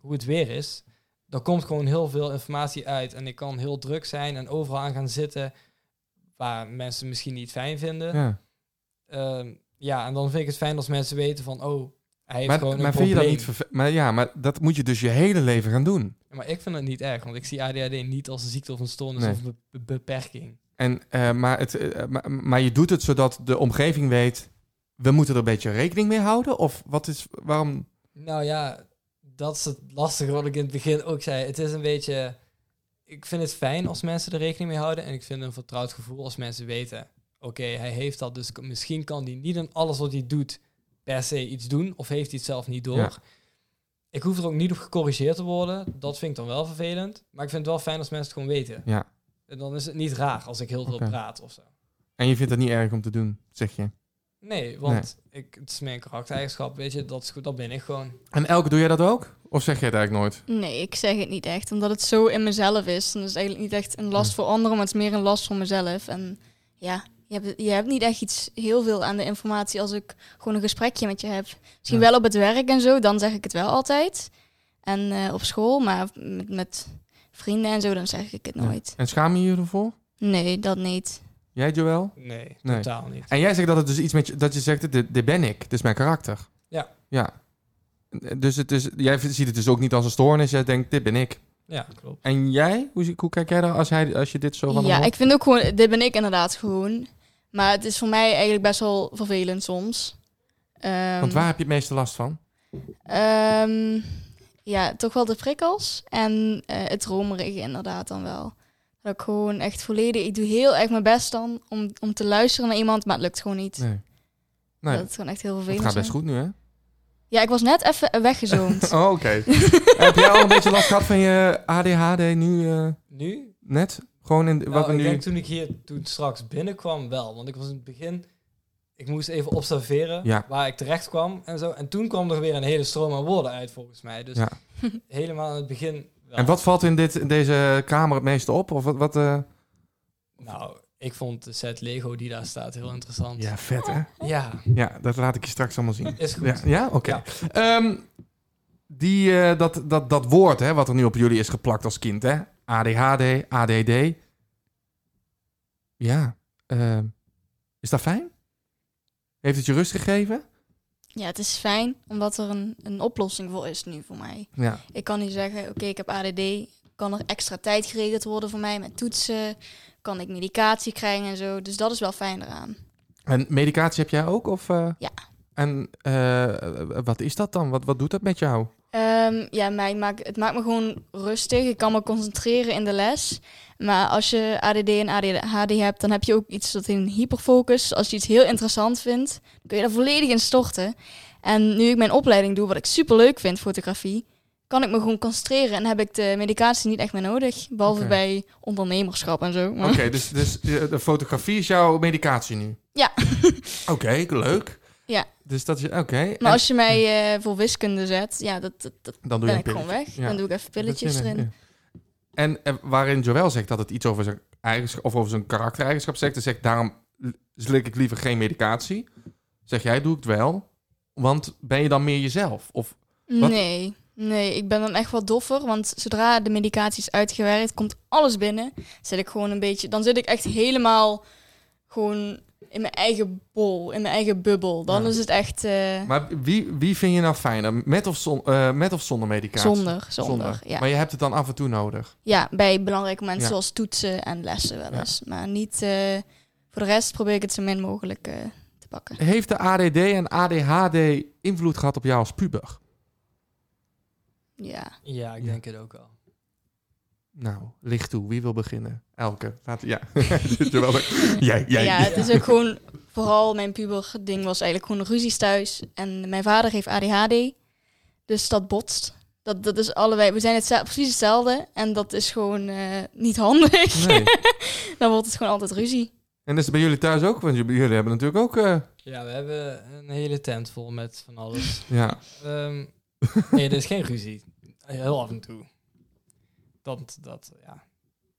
S4: hoe het weer is. Er komt gewoon heel veel informatie uit. En ik kan heel druk zijn en overal aan gaan zitten waar mensen misschien niet fijn vinden. Ja,
S1: Ja.
S4: ja en dan vind ik het fijn als mensen weten van, oh, hij heeft gewoon
S1: Maar,
S4: een
S1: maar vind je dat niet Maar ja, maar dat moet je dus je hele leven gaan doen.
S4: Maar ik vind het niet erg, want ik zie ADHD niet als een ziekte of een stoornis
S1: Nee.
S4: of een be- beperking.
S1: En, eh, maar, het, eh, maar, maar je doet het zodat de omgeving weet... we moeten er een beetje rekening mee houden? Of wat is... Waarom...
S4: Nou ja, dat is het lastige wat ik in het begin ook zei. Het is een beetje... Ik vind het fijn als mensen er rekening mee houden. En ik vind een vertrouwd gevoel als mensen weten... Oké, hij heeft dat, dus misschien kan hij niet in alles wat hij doet per se iets doen. Of heeft hij het zelf niet door.
S1: Ja.
S4: Ik hoef er ook niet op gecorrigeerd te worden. Dat vind ik dan wel vervelend. Maar ik vind het wel fijn als mensen het gewoon weten.
S1: Ja.
S4: En dan is het niet raar als ik heel veel praat of zo.
S1: En je vindt het niet erg om te doen, zeg je.
S4: Nee, want Ik, het is mijn karaktereigenschap, weet je. Dat, is goed, dat ben ik gewoon.
S1: En Elke, doe jij dat ook? Of zeg jij het eigenlijk nooit?
S6: Nee, ik zeg het niet echt. Omdat het zo in mezelf is. Dan is het eigenlijk niet echt een last voor anderen, maar het is meer een last voor mezelf. En ja, je hebt, je hebt niet echt iets heel veel aan de informatie als ik gewoon een gesprekje met je heb. Misschien
S1: Ja.
S6: wel op het werk en zo, dan zeg ik het wel altijd. En eh, op school, maar met, met vrienden en zo, dan zeg ik het
S1: Ja.
S6: nooit.
S1: En schaam je je ervoor?
S6: Nee, dat niet.
S1: Jij, Joël?
S4: Nee,
S1: Nee.
S4: totaal niet.
S1: En jij zegt dat het dus iets met je, dat je zegt, dit, dit ben ik, dit is mijn karakter.
S4: Ja.
S1: Ja. Dus het is, jij ziet het dus ook niet als een stoornis, jij denkt, dit ben ik.
S4: Ja, klopt.
S1: En jij, hoe, hoe kijk jij daar als, hij, als je dit zo van
S6: Ja,
S1: hoort?
S6: ik vind ook gewoon, dit ben ik inderdaad gewoon. Maar het is voor mij eigenlijk best wel vervelend soms. Ehm,
S1: Want waar heb je het meeste last van?
S6: Ehm, ja, toch wel de prikkels en eh, het romerige inderdaad dan wel. Dat ik gewoon echt volledig... Ik doe heel erg mijn best dan om, om te luisteren naar iemand, maar het lukt gewoon niet.
S1: Nee. Nee,
S6: Dat is gewoon echt heel
S1: het
S6: vervelend.
S1: gaat best
S6: zijn.
S1: goed nu, hè?
S6: Ja, ik was net even weggezoomd.
S1: Oh, oké. heb jij al een beetje last gehad van je ADHD nu eh,
S4: Nu?
S1: net? Gewoon in wat
S4: Nou,
S1: we
S4: ik
S1: nu...
S4: denk toen ik hier toen straks binnenkwam wel. Want ik was in het begin... Ik moest even observeren
S1: Ja.
S4: waar ik terecht kwam en zo. En toen kwam er weer een hele stroom aan woorden uit volgens mij. Dus
S1: Ja.
S4: helemaal in het begin.
S1: En wat valt in, dit, in deze kamer het meeste op? Of wat... wat eh?
S4: Nou, ik vond de set Lego die daar staat heel interessant.
S1: Ja, vet, hè?
S4: Ja,
S1: Ja, dat laat ik je straks allemaal zien.
S4: is goed.
S1: Ja, ja? oké.
S4: Ja.
S1: Ehm, die, eh, dat, dat, dat woord hè, wat er nu op jullie is geplakt als kind, hè? ADHD, ADD. Ja, ehm, is dat fijn? Heeft het je rust gegeven?
S6: Ja, het is fijn, omdat er een, een oplossing voor is nu voor mij.
S1: Ja,
S6: Ik kan nu zeggen, oké, ik heb ADD. Kan er extra tijd geregeld worden voor mij met toetsen? kan ik medicatie krijgen en zo. Dus dat is wel fijn eraan.
S1: En medicatie heb jij ook? Of, eh?
S6: Ja.
S1: En eh, wat is dat dan? Wat, wat doet dat met jou?
S6: Ehm, ja, mij maakt, het maakt me gewoon rustig. Ik kan me concentreren in de les. Maar als je ADD en ADHD hebt, dan heb je ook iets dat in hyperfocus. Als je iets heel interessant vindt, dan kun je daar volledig in storten. En nu ik mijn opleiding doe, wat ik super leuk vind, fotografie, kan ik me gewoon concentreren en heb ik de medicatie niet echt meer nodig. Behalve bij ondernemerschap en zo.
S1: Oké, dus, dus eh, de fotografie is jouw medicatie nu?
S6: Ja.
S1: Oké, leuk.
S6: Ja.
S1: Dus dat is... Oké.
S6: Maar
S1: En
S6: als je mij eh, voor wiskunde zet, ja, dat, dat, dat
S1: dan doe
S6: ben ik gewoon weg.
S1: Ja.
S6: Dan doe ik even pilletjes erin.
S1: ja. En eh, waarin Joël zegt dat het iets over zijn eigenschap of over zijn karaktereigenschap zegt, dan zegt daarom slik ik liever geen medicatie. Zeg jij, doe ik het wel. Want ben je dan meer jezelf? Of Wat?
S6: Nee, nee, ik ben dan echt wat doffer. Want zodra de medicatie is uitgewerkt, komt alles binnen. Zit ik gewoon een beetje, dan zit ik echt helemaal gewoon in mijn eigen bol, in mijn eigen bubbel. Dan
S1: Ja.
S6: is het echt eh,
S1: Maar wie, wie vind je nou fijner? Met of, zon, eh, met of zonder medicatie?
S6: zonder, zonder. Ja.
S1: Maar je hebt het dan af en toe nodig.
S6: ja, bij belangrijke momenten
S1: Ja.
S6: zoals toetsen en lessen wel
S1: Ja.
S6: eens. Maar niet, eh, voor de rest probeer ik het zo min mogelijk eh, te pakken.
S1: Heeft de ADD en ADHD invloed gehad op jou als puber?
S6: Ja.
S4: Ja, ik
S1: Ja.
S4: denk het ook wel.
S1: Nou, licht toe. Wie wil beginnen? Elke. Laat, ja. Jij, jij.
S6: ja, het is ook gewoon, vooral mijn puber ding was eigenlijk gewoon ruzies thuis. En mijn vader heeft ADHD, dus dat botst. Dat, dat is allebei, we zijn het precies hetzelfde en dat is gewoon eh, niet handig.
S1: Nee.
S6: Dan wordt het gewoon altijd ruzie.
S1: En dat is bij jullie thuis ook? Want jullie jullie hebben natuurlijk ook... eh,
S4: Ja, we hebben een hele tent vol met van alles.
S1: ja.
S4: Ehm, nee, er is geen ruzie. Heel af en toe. Dat, dat, ja.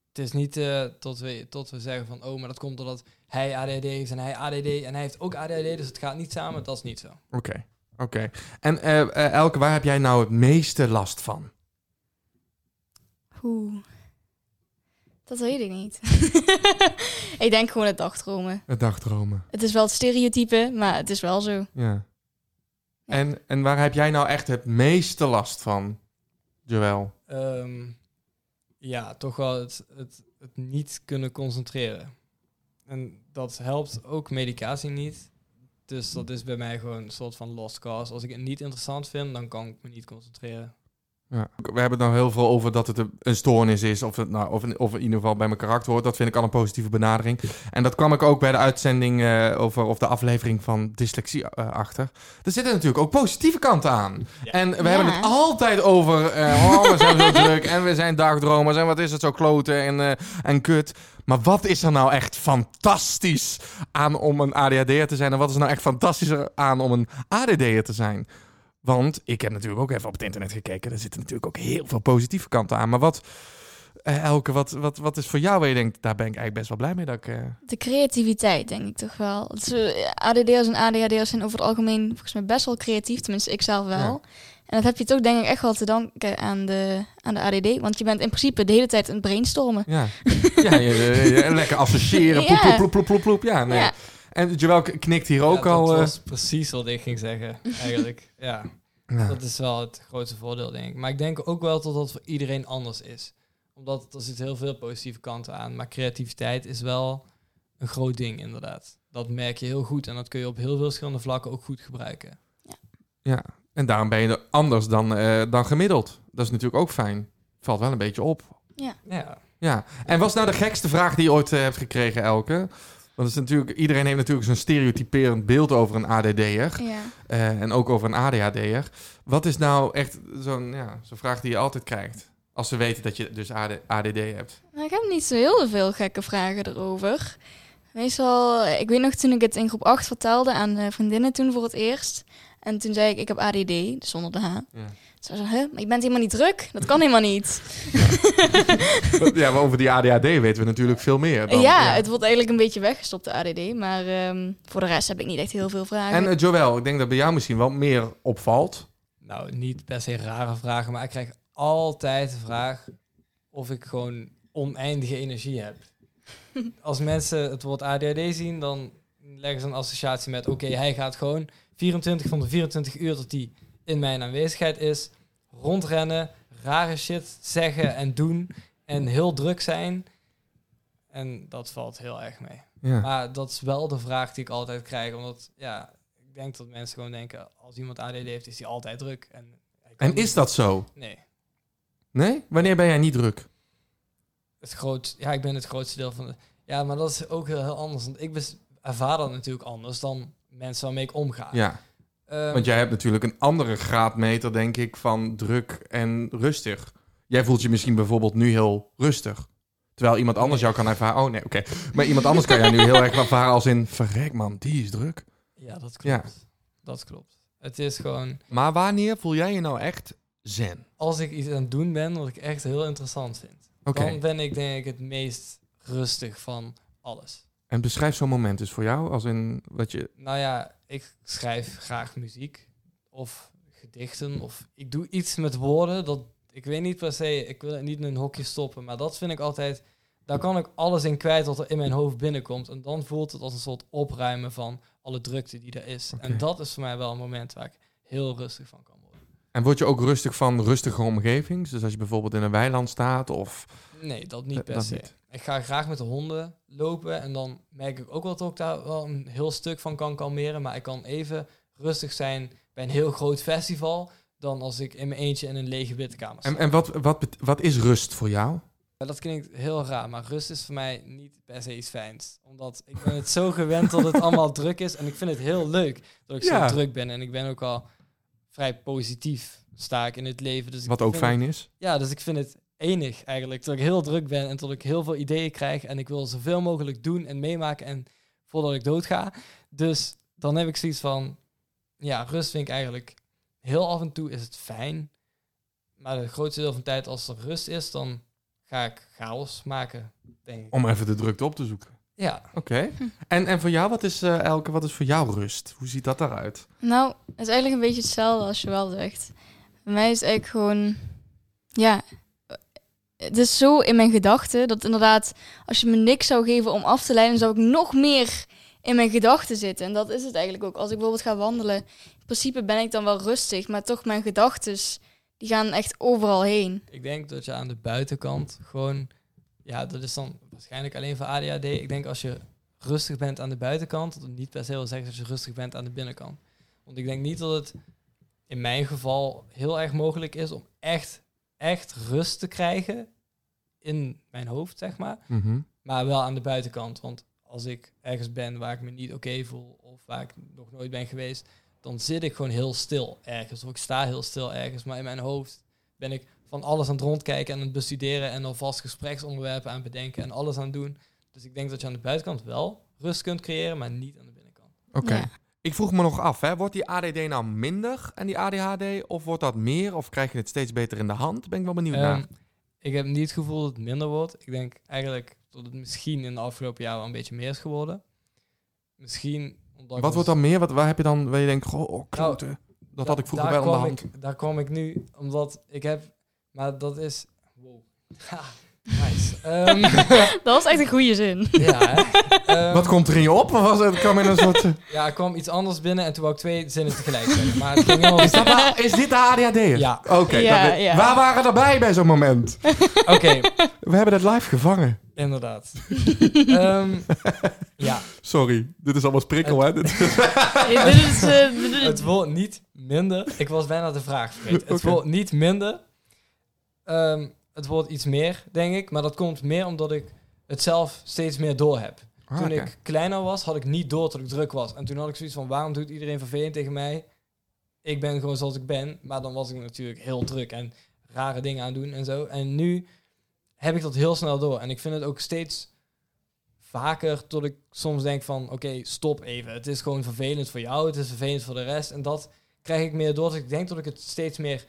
S4: Het is niet eh, tot, we, tot we zeggen van, oh, maar dat komt doordat hij ADD heeft en hij ADD en hij heeft ook ADD, dus het gaat niet samen. Dat is niet zo.
S1: Oké. Oké. En eh, eh, Elke, waar heb jij nou het meeste last van?
S6: Oeh. Dat weet ik niet. ik denk gewoon het dagdromen.
S1: Het dagdromen.
S6: Het is wel het stereotype, maar het is wel zo.
S1: Ja. En, en waar heb jij nou echt het meeste last van, Joël?
S4: Ehm, ja, toch wel het, het, het niet kunnen concentreren. En dat helpt ook medicatie niet. Dus dat is bij mij gewoon een soort van lost cause. Als ik het niet interessant vind, dan kan ik me niet concentreren.
S1: Ja. We hebben het nou heel veel over dat het een- stoornis is, of, het nou, of, in, of in ieder geval bij mijn karakter hoort. Dat vind ik al een positieve benadering. En dat kwam ik ook bij de uitzending eh, over, of de aflevering van dyslexie eh, achter. Er zitten natuurlijk ook positieve kanten aan.
S4: Ja.
S1: En we
S6: Ja.
S1: hebben het altijd over, eh, oh, we zijn zo druk en we zijn dagdromers en wat is het zo kloten en, eh, en kut. Maar wat is er nou echt fantastisch aan om een ADHD'er te zijn? En wat is er nou echt fantastischer aan om een ADD'er te zijn? Want ik heb natuurlijk ook even op het internet gekeken. Er zitten natuurlijk ook heel veel positieve kanten aan. Maar wat, eh, Elke, wat, wat, wat is voor jou waar je denkt... daar ben ik eigenlijk best wel blij mee dat ik... eh,
S6: De creativiteit, denk ik toch wel. Eh, ADD'ers en ADHD'ers zijn over het algemeen volgens mij best wel creatief. Tenminste, ik zelf wel.
S1: Ja.
S6: En dat heb je toch denk ik echt wel te danken aan de, aan de ADD. Want je bent in principe de hele tijd aan het brainstormen.
S1: ja, ja je, je- je- lekker associëren. Ploep, ploep, ploep, ploep, ploep. Ja, nee.
S6: Ja.
S1: En Joël k- knikt hier ook
S4: Ja,
S1: al...
S4: Dat
S1: eh,
S4: was precies wat ik ging zeggen, eigenlijk. ja,
S1: ja.
S4: dat is wel het grootste voordeel, denk ik. Maar ik denk ook wel dat dat voor iedereen anders is. Omdat er zitten heel veel positieve kanten aan. Maar creativiteit is wel een groot ding, inderdaad. Dat merk je heel goed. En dat kun je op heel veel verschillende vlakken ook goed gebruiken.
S1: ja, en daarom ben je er anders dan, eh, dan gemiddeld. Dat is natuurlijk ook fijn. Valt wel een beetje op.
S4: Ja,
S1: Ja, en wat is nou de gekste vraag die je ooit eh, hebt gekregen, Elke? Want het is natuurlijk, iedereen heeft natuurlijk zo'n stereotyperend beeld over een ADD'er.
S6: Ja.
S1: eh, en ook over een ADHD'er. Wat is nou echt zo'n ja, zo'n vraag die je altijd krijgt? Als ze weten dat je dus AD, ADD hebt.
S6: Maar ik heb niet zo heel veel gekke vragen erover. Meestal, ik weet nog toen ik het in groep 8 vertelde aan eh, vriendinnen toen voor het eerst. En toen zei ik, ik heb ADD, dus zonder de H.
S1: Ja.
S6: Ze zei, huh, maar je bent helemaal niet druk? Dat kan helemaal niet.
S1: ja, maar over die ADHD weten we natuurlijk veel meer. Dan,
S6: ja, het wordt eigenlijk een beetje weggestopt, de ADD. Maar ehm, voor de rest heb ik niet echt heel veel vragen.
S1: En uh, Joël, ik denk dat bij jou misschien wel meer opvalt.
S4: Nou, niet per se rare vragen, maar ik krijg altijd de vraag of ik gewoon oneindige energie heb. Als mensen het woord ADHD zien, dan leggen ze een associatie met... oké, hij gaat gewoon 24 van de 24 uur dat hij in mijn aanwezigheid is... rondrennen, rare shit zeggen en doen en heel druk zijn. En dat valt heel erg mee.
S1: Ja.
S4: Maar dat is wel de vraag die ik altijd krijg. Omdat, ja, ik denk dat mensen gewoon denken... als iemand ADD heeft, is hij altijd druk. En,
S1: En is dat zo?
S4: Nee.
S1: Nee? Wanneer ben jij niet druk?
S4: Het groot, ja, ik ben het grootste deel van de... Ja, maar dat is ook heel, heel anders. Want ik ervaar dat natuurlijk anders dan mensen waarmee ik omga.
S1: Ja,
S4: Ehm,
S1: want jij hebt natuurlijk een andere graadmeter, denk ik, van druk en rustig. Jij voelt je misschien bijvoorbeeld nu heel rustig. Terwijl iemand anders jou kan ervaren... Oh nee, oké. Maar iemand anders kan jou nu heel erg ervaren als in... Verrek man, die is druk.
S4: Ja, dat klopt.
S1: Ja.
S4: Dat klopt. Het is gewoon...
S1: Maar wanneer voel jij je nou echt zen?
S4: Als ik iets aan het doen ben wat ik echt heel interessant vind... Dan ben ik denk ik het meest rustig van alles.
S1: En beschrijf zo'n moment dus voor jou. Als in wat je...
S4: Nou ja, ik schrijf graag muziek of gedichten of ik doe iets met woorden. Dat, ik weet niet per se, ik wil het niet in een hokje stoppen, maar dat vind ik altijd, daar kan ik alles in kwijt wat er in mijn hoofd binnenkomt. En dan voelt het als een soort opruimen van alle drukte die er is. En dat is voor mij wel een moment waar ik heel rustig van kan worden.
S1: En word je ook rustig van rustige omgeving? Dus als je bijvoorbeeld in een weiland staat of...
S4: Nee, dat niet
S1: Eh,
S4: per
S1: dat
S4: se.
S1: niet.
S4: Ik ga graag met de honden lopen en dan merk ik ook wel dat ik daar wel een heel stuk van kan kalmeren. Maar ik kan even rustig zijn bij een heel groot festival dan als ik in mijn eentje in een lege wittekamer sta.
S1: En, en wat, wat, wat is rust voor jou?
S4: Dat klinkt heel raar, maar rust is voor mij niet per se iets fijns. Omdat ik ben het zo gewend dat het allemaal druk is. En ik vind het heel leuk dat ik
S1: Ja.
S4: zo druk ben. En ik ben ook al vrij positief sta ik in het leven. Dus
S1: Wat ook
S4: het-
S1: fijn is?
S4: ja, dus ik vind het enig eigenlijk. Dat ik heel druk ben en dat ik heel veel ideeën krijg. En ik wil zoveel mogelijk doen en meemaken en voordat ik doodga. Dus dan heb ik zoiets van, ja, rust vind ik eigenlijk heel af en toe is het fijn. Maar het grootste deel van de tijd als er rust is, dan ga ik chaos maken, denk ik.
S1: Om even de drukte op te zoeken.
S4: Ja,
S1: Oké. En, en voor jou, wat is, eh, Elke, wat is voor jou rust? Hoe ziet dat eruit?
S6: Nou, het is eigenlijk een beetje hetzelfde als je wel zegt. Bij mij is het eigenlijk gewoon, ja, het is zo in mijn gedachten dat inderdaad, als je me niks zou geven om af te leiden, zou ik nog meer in mijn gedachten zitten. En dat is het eigenlijk ook. Als ik bijvoorbeeld ga wandelen, in principe ben ik dan wel rustig, maar toch mijn gedachten, die gaan echt overal heen.
S4: ik denk dat je aan de buitenkant gewoon, ja, dat is dan waarschijnlijk alleen voor ADHD. Ik denk als je rustig bent aan de buitenkant, dat het niet per se wil zeggen dat je rustig bent aan de binnenkant. Want ik denk niet dat het in mijn geval heel erg mogelijk is om echt, echt rust te krijgen in mijn hoofd, zeg maar.
S1: Mhm.
S4: Maar wel aan de buitenkant. Want als ik ergens ben waar ik me niet oké voel of waar ik nog nooit ben geweest, dan zit ik gewoon heel stil ergens. Of ik sta heel stil ergens. Maar in mijn hoofd ben ik van alles aan het rondkijken en aan het bestuderen en alvast gespreksonderwerpen aan het bedenken en alles aan het doen. Dus ik denk dat je aan de buitenkant wel rust kunt creëren, maar niet aan de binnenkant.
S1: Oké.
S6: Ja.
S1: Ik vroeg me nog af, hè, wordt die ADD nou minder en die ADHD? Of wordt dat meer? Of krijg je het steeds beter in de hand? Ben ik wel benieuwd
S4: Ehm,
S1: naar.
S4: ik heb niet het gevoel dat het minder wordt. Ik denk eigenlijk dat het misschien in de afgelopen jaren wel een beetje meer is geworden. Misschien omdat
S1: Wat wordt dan meer? Wat, waar heb je dan, waar je denkt, goh, oh, kloten. dat
S4: Da-
S1: had ik vroeger wel in de hand.
S4: Ik, daar kwam ik nu, omdat ik heb... Maar dat is... Wow. Nice. Ehm,
S6: Dat was echt een goede zin.
S4: ja, hè. Ehm,
S1: Wat komt er in je op? Of was het, kwam in een soort... eh,
S4: Ja, er kwam iets anders binnen en toen wou ik twee zinnen tegelijk zeggen. Maar het ging helemaal...
S1: is, dat is dit de ADHD'er?
S4: Ja.
S1: Oké,
S6: Ja, ja.
S1: waar waren er bij bij zo'n moment?
S4: Oké,
S1: We hebben het live gevangen.
S4: inderdaad. Ehm, ja,
S1: Sorry, dit is allemaal sprikkel, hè? Dit-
S6: Hey, dit is, eh, dit is-
S4: het wordt niet minder. Ik was bijna de vraag vergeten. Het
S1: Oké.
S4: wordt niet minder. Ehm, het wordt iets meer, denk ik. Maar dat komt meer omdat ik het zelf steeds meer door heb.
S1: Ah,
S4: Toen ik kleiner was, had ik niet door dat ik druk was. En toen had ik zoiets van, waarom doet iedereen vervelend tegen mij? Ik ben gewoon zoals ik ben. Maar dan was ik natuurlijk heel druk en rare dingen aan doen en zo. En nu heb ik dat heel snel door. En ik vind het ook steeds vaker tot ik soms denk van, oké, stop even. Het is gewoon vervelend voor jou, het is vervelend voor de rest. En dat krijg ik meer door. Dus ik denk dat ik het steeds meer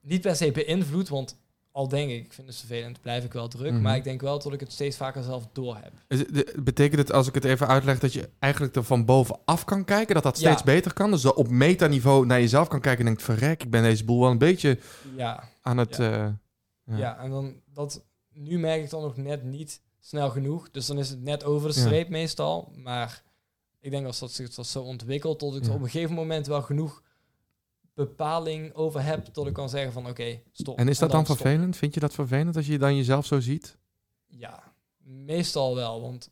S4: niet per se beïnvloed, want al denk ik, ik vind het vervelend, blijf ik wel druk.
S1: Mhm.
S4: Maar ik denk wel dat ik het steeds vaker zelf door heb.
S1: Betekent het, als ik het even uitleg, dat je eigenlijk er van bovenaf kan kijken? Dat dat
S4: Ja.
S1: steeds beter kan? Dus op metaniveau naar jezelf kan kijken en denkt... verrek, ik ben deze boel wel een beetje
S4: Ja,
S1: aan het...
S4: Ja.
S1: eh,
S4: ja.
S1: Ja.
S4: en dan dat nu merk ik dan nog net niet snel genoeg. Dus dan is het net over de streep meestal. Maar ik denk als dat zich dat zo ontwikkelt, tot ik op een gegeven moment wel genoeg bepaling over heb, tot ik kan zeggen van oké, stop.
S1: en is dat dan, vervelend? Vind je dat vervelend als je dan jezelf zo ziet?
S4: Ja, Meestal wel, want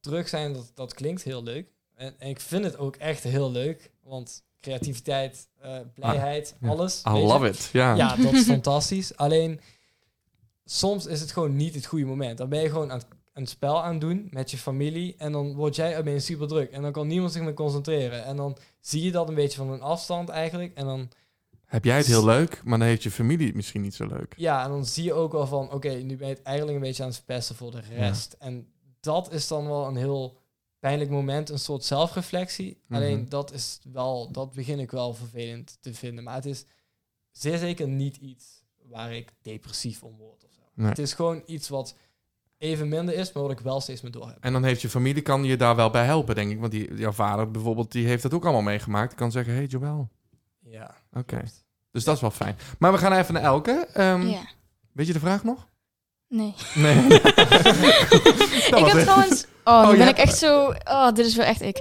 S4: druk zijn, dat, dat klinkt heel leuk. En, en ik vind het ook echt heel leuk, want creativiteit, eh, blijheid,
S1: ja.
S4: alles.
S1: I
S4: je.
S1: love it. Ja.
S4: Ja, dat is fantastisch. Alleen, soms is het gewoon niet het goede moment. Dan ben je gewoon aan een spel aan het doen met je familie en dan word jij opeens super druk. En dan kan niemand zich meer concentreren. En dan zie je dat een beetje van een afstand eigenlijk. En dan,
S1: Heb jij het heel leuk, maar dan heeft je familie het misschien niet zo leuk.
S4: ja, en dan zie je ook wel van, oké, nu ben je het eigenlijk een beetje aan het verpesten voor de rest. En dat is dan wel een heel pijnlijk moment, een soort zelfreflectie.
S1: Mhm.
S4: Alleen dat is wel, dat begin ik wel vervelend te vinden. Maar het is zeer zeker niet iets waar ik depressief om word of zo.
S1: Nee.
S4: Het is gewoon iets wat even minder is, maar wat ik wel steeds meer door heb.
S1: En dan heeft je familie, kan je daar wel bij helpen, denk ik. Want die, jouw vader bijvoorbeeld, die heeft dat ook allemaal meegemaakt. Die kan zeggen, hey Joël.
S4: Ja.
S1: Oké. Dus dat is wel fijn. Maar we gaan even naar Elke. Ehm,
S6: Ja.
S1: Weet je de vraag nog?
S6: Nee.
S1: Nee.
S6: ik heb trouwens... Oh, nu
S1: Oh,
S6: ben
S1: ja.
S6: ik echt zo... Oh, dit is wel echt ik.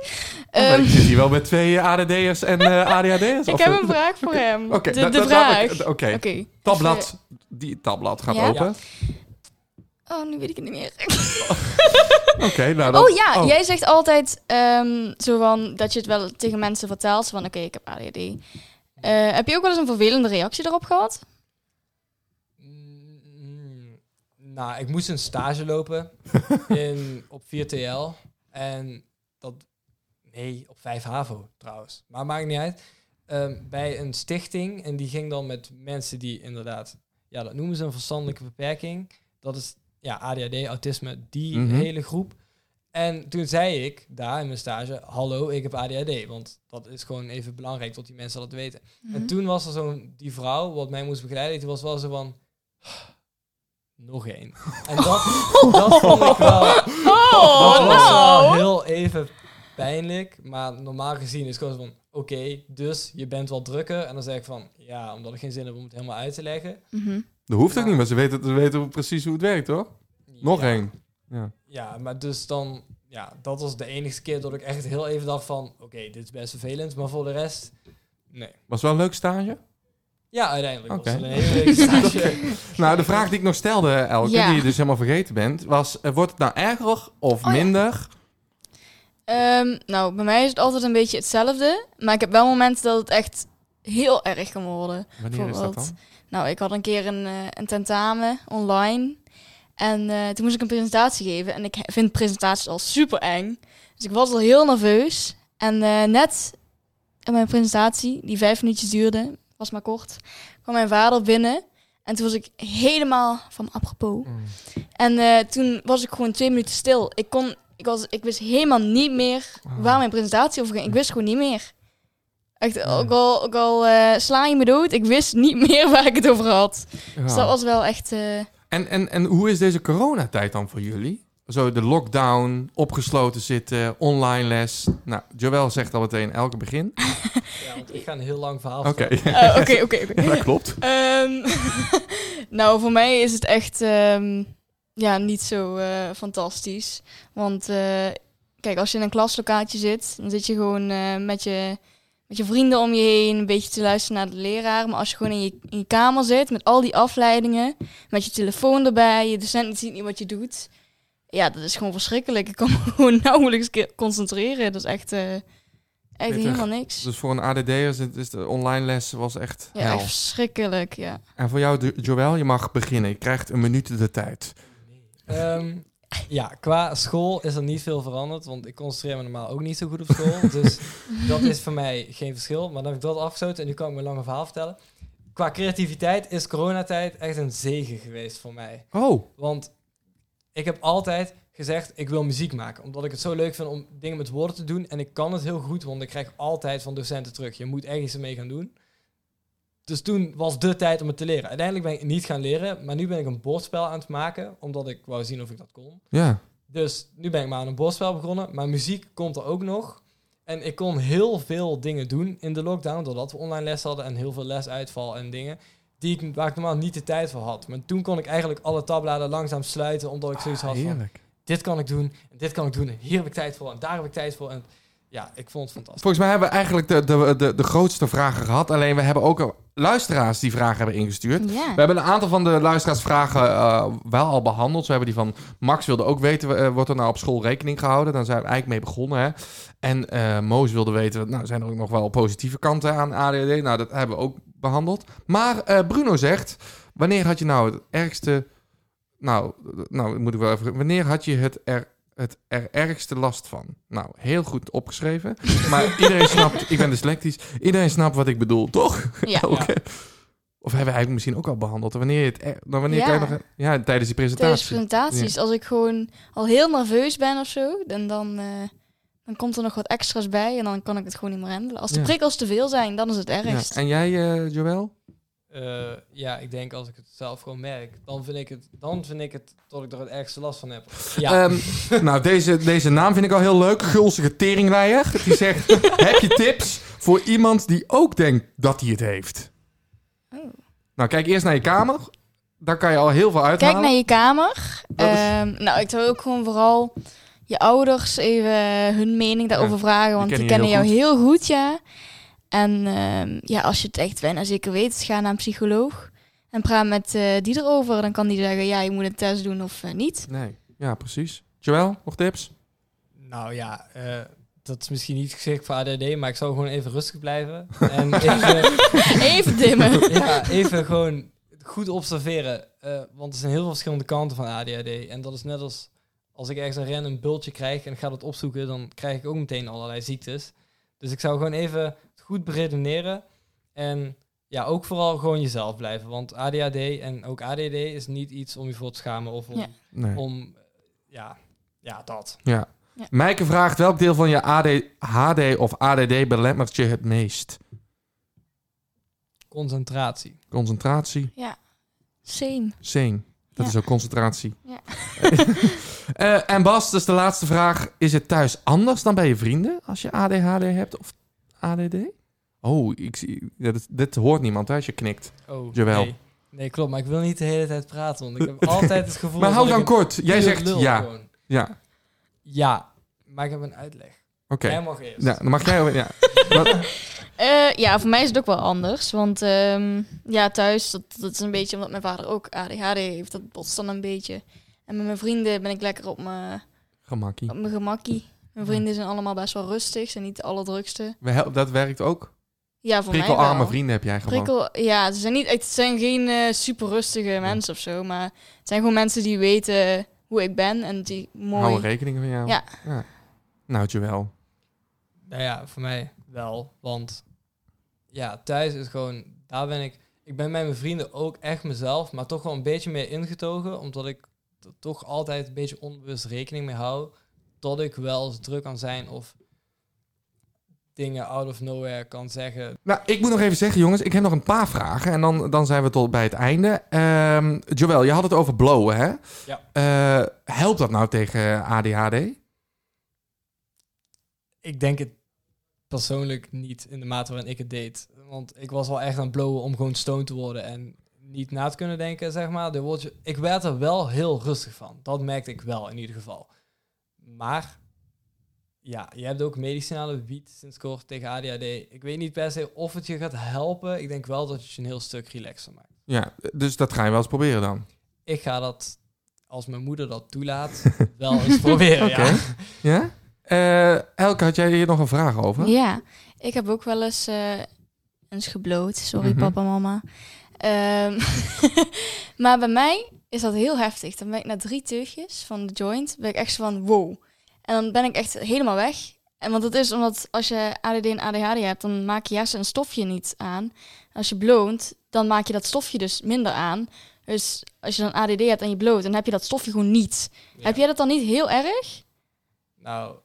S1: Oh,
S6: Ehm,
S1: ik zit hier wel met twee ADD'ers en eh ADHD'ers.
S6: ik
S1: of-
S6: heb een vraag voor hem.
S1: Oké,
S6: de vraag.
S1: Oké,
S6: Oké.
S1: tabblad. Die tabblad gaat
S6: Ja?
S1: open.
S6: Oh, nu weet ik het niet meer.
S1: Oké, nou dan...
S6: Oh ja, jij zegt altijd ehm, zo van dat je het wel tegen mensen vertelt. Van oké, ik heb ADHD. Eh, heb je ook wel eens een vervelende reactie erop gehad?
S4: Mm, nou, ik moest een stage lopen in, op 4TL. En dat... Nee, op 5 HAVO trouwens. Maar maakt niet uit. Ehm, bij een stichting. En die ging dan met mensen die inderdaad... Ja, dat noemen ze een verstandelijke beperking. Dat is ja, ADHD, autisme, die
S1: Mhm.
S4: hele groep. En toen zei ik daar in mijn stage... Hallo, ik heb ADHD. Want dat is gewoon even belangrijk dat die mensen dat weten. En toen was er zo'n, die vrouw, wat mij moest begeleiden, die was wel zo van, nog één. En dat, dat vond ik wel,
S6: Oh,
S4: dat was wel
S6: nou.
S4: heel even pijnlijk. Maar normaal gezien is het gewoon zo van, oké, dus je bent wel drukker. En dan zeg ik van, ja, omdat ik geen zin heb om het helemaal uit te leggen.
S6: Mhm.
S1: Dat hoeft ook niet, maar ze weten, ze weten precies hoe het werkt, hoor. Nog
S4: Ja.
S1: één. Ja.
S4: Ja, maar dus dan, ja, dat was de enige keer dat ik echt heel even dacht van, oké, dit is best vervelend. Maar voor de rest, nee.
S1: Was wel een leuk stage?
S4: Ja, uiteindelijk
S1: Oké.
S4: was het een hele leuke stage.
S1: Nou, de vraag die ik nog stelde, Elke,
S6: Ja.
S1: die je dus helemaal vergeten bent, was... eh, wordt het nou erger of
S6: Oh ja.
S1: minder?
S6: Ehm, nou, bij mij is het altijd een beetje hetzelfde. Maar ik heb wel momenten dat het echt heel erg kan worden.
S1: Wanneer is dat dan?
S6: Bijvoorbeeld, Nou, ik had een keer een, eh, een tentamen online. En eh, toen moest ik een presentatie geven. En ik vind presentaties al super eng. Dus ik was al heel nerveus. En eh, net in mijn presentatie, die vijf minuutjes duurde, was maar kort, kwam mijn vader binnen. En toen was ik helemaal van apropos.
S1: Mm.
S6: En toen was ik gewoon twee minuten stil. Ik, kon, ik, was, ik wist helemaal niet meer
S1: Oh.
S6: waar mijn presentatie over ging. Ik wist gewoon niet meer. Echt, ook al, ook al eh, sla je me dood, ik wist niet meer waar ik het over had.
S1: Ja.
S6: Dus dat was wel echt... eh,
S1: En, en, en hoe is deze coronatijd dan voor jullie? Zo de lockdown, opgesloten zitten, online les. Nou, Joël zegt al meteen elke begin.
S4: Ja, want ik ga een heel lang verhaal
S1: Oké,
S4: vertellen.
S6: Oké, oké, oké.
S1: dat klopt.
S6: Ehm, nou, voor mij is het echt ehm, ja, niet zo eh, fantastisch. Want eh, kijk, als je in een klaslokaatje zit, dan zit je gewoon eh, met, je, met je vrienden om je heen een beetje te luisteren naar de leraar. Maar als je gewoon in je, in je kamer zit met al die afleidingen, met je telefoon erbij, je docent ziet niet wat je doet. Ja, dat is gewoon verschrikkelijk. Ik kan me gewoon nauwelijks concentreren. Dat is echt, echt helemaal niks.
S1: Dus voor een ADD'er is, het- is de online les was echt
S6: Ja,
S1: hel.
S6: echt verschrikkelijk, ja.
S1: En voor jou, Jo- Joël, je mag beginnen. Je krijgt een minuut de tijd.
S4: Ehm, ja, qua school is er niet veel veranderd, want ik concentreer me normaal ook niet zo goed op school. dus dat is voor mij geen verschil. Maar dan heb ik dat afgesloten en nu kan ik mijn lange verhaal vertellen. Qua creativiteit is coronatijd echt een zegen geweest voor mij.
S1: Oh,
S4: Want ik heb altijd gezegd, ik wil muziek maken. Omdat ik het zo leuk vind om dingen met woorden te doen. En ik kan het heel goed, want ik krijg altijd van docenten terug. Je moet ergens ermee gaan doen. Dus toen was de tijd om het te leren. Uiteindelijk ben ik niet gaan leren, maar nu ben ik een bordspel aan het maken. Omdat ik wou zien of ik dat kon.
S1: ja.
S4: Dus nu ben ik maar aan een bordspel begonnen. Maar muziek komt er ook nog. En ik kon heel veel dingen doen in de lockdown. Doordat we online les hadden en heel veel lesuitval en dingen. Die ik, waar ik normaal niet de tijd voor had. Maar toen kon ik eigenlijk alle tabbladen langzaam sluiten. Omdat ik zoiets had van, dit kan ik doen. En dit kan ik doen. En hier heb ik tijd voor. En daar heb ik tijd voor. En ja, ik vond het fantastisch.
S1: Volgens mij hebben we eigenlijk de, de, de, de grootste vragen gehad. Alleen we hebben ook luisteraars die vragen hebben ingestuurd. We hebben een aantal van de luisteraarsvragen eh, wel al behandeld. Zo hebben die van Max wilde ook weten, eh, wordt er nou op school rekening gehouden? Dan zijn we eigenlijk mee begonnen. Hè? En eh Moos wilde weten, nou zijn er ook nog wel positieve kanten aan ADHD? Nou, dat hebben we ook behandeld. Maar Bruno zegt, wanneer had je nou het ergste... Nou, nou moet ik wel even... Wanneer had je het er, het er ergste last van? Nou, heel goed opgeschreven. Maar iedereen snapt, ik ben dyslectisch. Iedereen snapt wat ik bedoel, toch?
S6: Ja.
S1: Oké. Of hebben we eigenlijk misschien ook al behandeld? Wanneer je het... er- Dan wanneer
S6: Ja.
S1: kan je nog... Ja, tijdens die
S6: Tijdens
S1: presentatie.
S6: presentaties, als ik gewoon al heel nerveus ben of zo, dan, dan, eh, dan komt er nog wat extra's bij en dan kan ik het gewoon niet meer handelen. Als de
S1: Ja.
S6: prikkels te veel zijn, dan is het
S1: Ja.
S6: ergst.
S1: En jij, eh Joël?
S4: Eh, ja, ik denk als ik het zelf gewoon merk, dan vind ik het, dan vind ik het dat ik er het ergste last van heb. Ja,
S1: Ehm, nou, deze, deze naam vind ik al heel leuk. Gulzige teringleier. Die zegt, heb je tips voor iemand die ook denkt dat hij het heeft?
S6: Oh.
S1: Nou, kijk eerst naar je kamer. Daar kan je al heel veel uithalen.
S6: Kijk naar je kamer. Ehm, nou, ik zou ook gewoon vooral je ouders even hun mening daarover vragen, want die
S1: kennen je
S6: kennen
S1: heel
S6: jou heel goed, ja. En ehm, ja, als je het echt bijna zeker weet, ga naar een psycholoog en praat met eh, die erover. Dan kan die zeggen, ja, je moet een test doen of eh, niet.
S1: Nee, ja, precies. Joël, nog tips?
S4: nou ja, eh, dat is misschien niet geschikt voor ADD, maar ik zou gewoon even rustig blijven. En even,
S6: Even dimmen.
S4: ja, even gewoon goed observeren. eh, want er zijn heel veel verschillende kanten van ADHD. En dat is net als als ik ergens een random bultje krijg en ik ga dat opzoeken, dan krijg ik ook meteen allerlei ziektes. Dus ik zou gewoon even goed beredeneren. En ja, ook vooral gewoon jezelf blijven. Want ADHD en ook ADD is niet iets om je voor te schamen of om,
S6: Ja.
S1: Nee.
S4: om ja, ja, dat.
S1: Ja.
S6: Ja.
S1: Mijke vraagt, welk deel van je ADHD of ADD belemmert je het meest?
S4: Concentratie.
S1: Concentratie,
S6: Same.
S1: same. Dat
S6: Ja.
S1: is ook concentratie.
S6: Ja.
S1: Eh, en Bas, dus de laatste vraag. Is het thuis anders dan bij je vrienden als je ADHD hebt of ADD? Oh, ik zie, ja, dit, dit hoort niemand hè, als je knikt.
S4: Oh,
S1: Jawel.
S4: Nee. nee, klopt. Maar ik wil niet de hele tijd praten, want ik heb altijd het gevoel...
S1: Maar hou
S4: dat
S1: dan kort. Jij zegt ja.
S4: gewoon.
S1: Ja,
S4: Ja, maar ik heb een uitleg.
S1: oké.
S4: Jij mag eerst.
S1: Ja, dan mag jij... Ja.
S6: Eh, ja, voor mij is het ook wel anders. Want ehm, ja, thuis, dat, dat is een beetje omdat mijn vader ook ADHD heeft. Dat botst dan een beetje. En met mijn vrienden ben ik lekker op mijn,
S1: Gemakkie.
S6: op mijn gemakkie. Mijn vrienden zijn allemaal best wel rustig, zijn niet de allerdrukste.
S1: Dat werkt ook.
S6: Ja, voor mij
S1: Prikkelarme
S6: wel.
S1: vrienden heb jij gewoon.
S6: Prikkel, ja, ze zijn, niet, echt- het zijn geen eh, super rustige mensen of zo. Maar het zijn gewoon mensen die weten hoe ik ben en die mooi...
S1: Houden rekening van jou.
S6: Ja.
S1: Nou, Joël.
S4: Nou ja, voor mij wel. Want ja, thuis is gewoon, daar ben ik. Ik ben met mijn vrienden ook echt mezelf, maar toch wel een beetje meer ingetogen, omdat ik er toch altijd een beetje onbewust rekening mee hou dat ik wel eens druk kan zijn of dingen out of nowhere kan zeggen.
S1: Nou, ik moet nog even zeggen, jongens, ik heb nog een paar vragen en dan, dan zijn we tot bij het einde. Ehm Joël, je had het over blowen, hè?
S4: Ja.
S1: Eh, helpt dat nou tegen ADHD?
S4: Ik denk het persoonlijk niet in de mate waarin ik het deed. Want ik was wel echt aan het blowen om gewoon stoned te worden en niet na te kunnen denken, zeg maar. De woordje, ik werd er wel heel rustig van. Dat merkte ik wel in ieder geval. Maar ja, je hebt ook medicinale wiet sinds kort tegen ADHD. Ik weet niet per se of het je gaat helpen. Ik denk wel dat het je een heel stuk relaxer maakt.
S1: Ja, dus dat ga je wel eens proberen dan.
S4: Ik ga dat, als mijn moeder dat toelaat, wel eens proberen.
S1: Oké.
S4: Ja.
S1: Ja? Eh, Elke, had jij hier nog een vraag over?
S6: Ja, ik heb ook wel eens, eh eens gebloot. Sorry
S1: Mhm.
S6: papa, mama. Ehm, maar bij mij is dat heel heftig. Dan ben ik na drie teugjes van de joint, ben ik echt zo van wow. En dan ben ik echt helemaal weg. En want het is omdat als je ADD en ADHD hebt, dan maak je juist een stofje niet aan. Als je bloont, dan maak je dat stofje dus minder aan. Dus als je dan ADD hebt en je bloot, dan heb je dat stofje gewoon niet.
S4: Ja.
S6: Heb jij dat dan niet heel erg?
S4: Nou,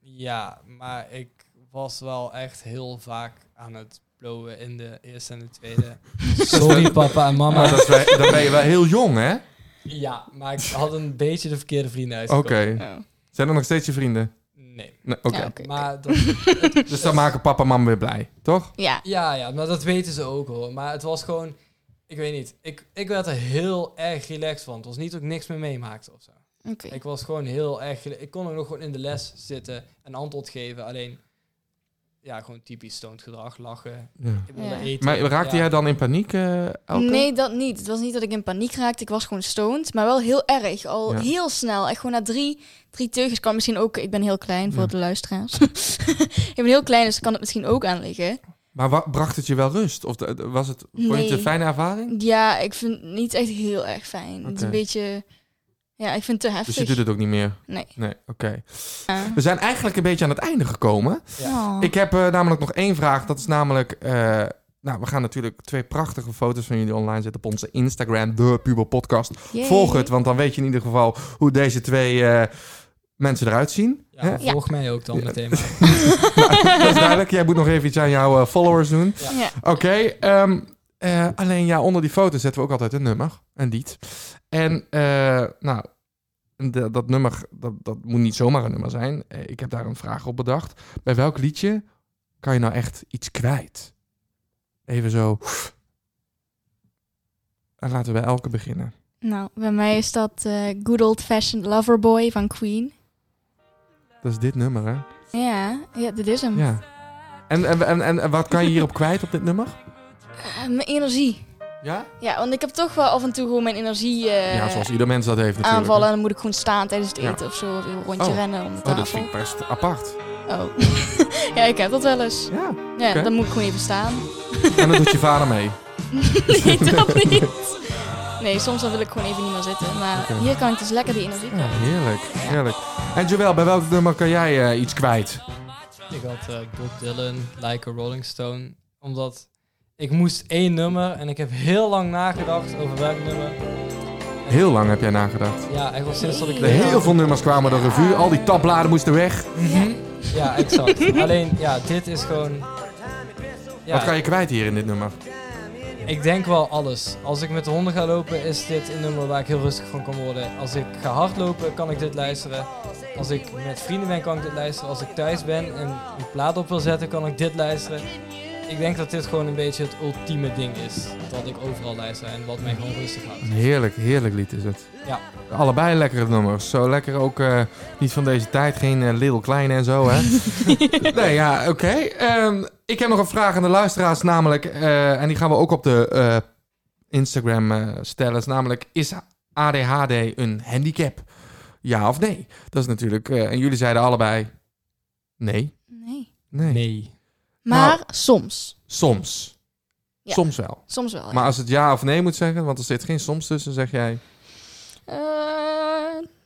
S4: ja, maar ik was wel echt heel vaak aan het blowen in de eerste en de tweede. Sorry papa en
S1: Maar
S4: mama.
S1: dat is wel- dan ben je wel heel jong, hè? Oké.
S4: Ja, maar ik had een beetje de verkeerde vrienden uitgekomen.
S1: Zijn er nog steeds je vrienden?
S4: Nee.
S1: Nee, oké.
S6: Ja, oké.
S4: Maar dat,
S1: Dus dan maken papa en mama weer blij, toch?
S6: Ja,
S4: ja, ja, maar dat weten ze ook hoor. Maar het was gewoon, ik weet niet, ik, ik werd er heel erg relaxed van. Het was niet dat ik niks meer meemaakte of zo.
S6: oké.
S4: Ik was gewoon heel erg, ik kon ook nog gewoon in de les zitten en antwoord geven. Alleen, ja, gewoon typisch stoned gedrag, lachen.
S1: Ja.
S4: Eten.
S1: Maar raakte
S4: Ja.
S1: jij dan in paniek, eh Elke?
S6: Nee, dat niet. Het was niet dat ik in paniek raakte. Ik was gewoon stoned, maar wel heel erg. Al
S1: Ja.
S6: heel snel. Echt gewoon na drie, drie teugjes kan misschien ook... Ik ben heel klein voor
S1: Ja.
S6: de luisteraars. ik ben heel klein, dus kan het misschien ook aan liggen.
S1: Maar wa- bracht het je wel rust? Of was het, vond je het
S6: Nee.
S1: een fijne ervaring?
S6: Ja, ik vind het niet echt heel erg fijn. Het is een beetje... Ja, ik vind het te heftig.
S1: Dus je doet het ook niet meer?
S6: Nee.
S1: Nee, oké. We zijn eigenlijk een beetje aan het einde gekomen.
S6: Oh.
S1: Ik heb eh, namelijk nog één vraag. Dat is namelijk... eh, nou, we gaan natuurlijk twee prachtige foto's van jullie online zetten op onze Instagram, de Puber Podcast.
S6: Yay.
S1: Volg het, want dan weet je in ieder geval hoe deze twee eh, mensen eruit zien.
S4: Ja,
S1: Hè?
S4: volg mij ook dan
S1: Ja.
S4: meteen maar.
S1: Dat is duidelijk. Jij moet nog even iets aan jouw followers doen.
S6: Ja.
S1: Oké, ehm, eh, alleen ja, onder die foto zetten we ook altijd een nummer. Een lied. En eh, nou, de- dat nummer, dat, dat moet niet zomaar een nummer zijn. Eh, ik heb daar een vraag op bedacht. Bij welk liedje kan je nou echt iets kwijt? Even zo. En laten we bij elke beginnen.
S6: Nou, bij mij is dat eh, Good Old Fashioned Loverboy van Queen.
S1: Dat is dit nummer, hè?
S6: Ja, ja dit is hem.
S1: Ja. En, en, en, en, wat kan je hierop kwijt op dit nummer?
S6: Mijn energie.
S1: Ja?
S6: Ja, want ik heb toch wel af en toe gewoon mijn energie eh,
S1: ja, zoals ieder mens dat heeft natuurlijk.
S6: aanvallen. En dan moet ik gewoon staan tijdens het
S1: Ja.
S6: eten of zo. Of een rondje
S1: Oh.
S6: rennen om de
S1: Oh, dat
S6: tafel.
S1: vind ik best apart.
S6: Oh. ja, ik heb dat wel eens.
S1: Ja.
S6: Ja, dan moet ik gewoon even staan.
S1: En dan doet je vader mee.
S6: nee, dat niet. Nee, soms dan wil ik gewoon even niet meer zitten. Maar hier kan ik dus lekker die energie
S1: Ja,
S6: kwijt.
S1: heerlijk, heerlijk. En Joël, bij welk nummer kan jij eh, iets kwijt?
S4: Ik had eh, Bob Dylan, Like a Rolling Stone. Omdat ik moest één nummer en ik heb heel lang nagedacht over welk nummer.
S1: Heel lang heb jij nagedacht.
S4: Ja, echt wel sinds dat ik...
S1: Er heel veel nummers kwamen de revue. Al die tabbladen moesten weg.
S4: Mhm. Ja, exact. Alleen, ja, dit is gewoon... Ja,
S1: Wat kan je kwijt hier in dit nummer?
S4: Ik denk wel alles. Als ik met de honden ga lopen, is dit een nummer waar ik heel rustig van kan worden. Als ik ga hardlopen, kan ik dit luisteren. Als ik met vrienden ben, kan ik dit luisteren. Als ik thuis ben en een plaat op wil zetten, kan ik dit luisteren. Ik denk dat dit gewoon een beetje het ultieme ding is. Dat ik overal luister en wat mij gewoon rustig houdt.
S1: Een heerlijk, heerlijk lied is het.
S4: Ja.
S1: Allebei lekkere nummers. Zo lekker ook eh, niet van deze tijd. Geen eh, Little Kleine en zo, hè? nee, ja, oké. Ehm, ik heb nog een vraag aan de luisteraars, namelijk... eh, en die gaan we ook op de eh, Instagram eh, stellen. Is namelijk, is ADHD een handicap? Ja of nee? Dat is natuurlijk... eh, en jullie zeiden allebei... Nee.
S6: Nee.
S1: Nee.
S4: Nee.
S6: Maar
S1: Nou.
S6: soms.
S1: Soms.
S6: Ja.
S1: Soms wel.
S6: Soms wel. ja.
S1: Maar als het ja of nee moet zeggen, want er zit geen soms tussen, zeg jij...
S6: Eh,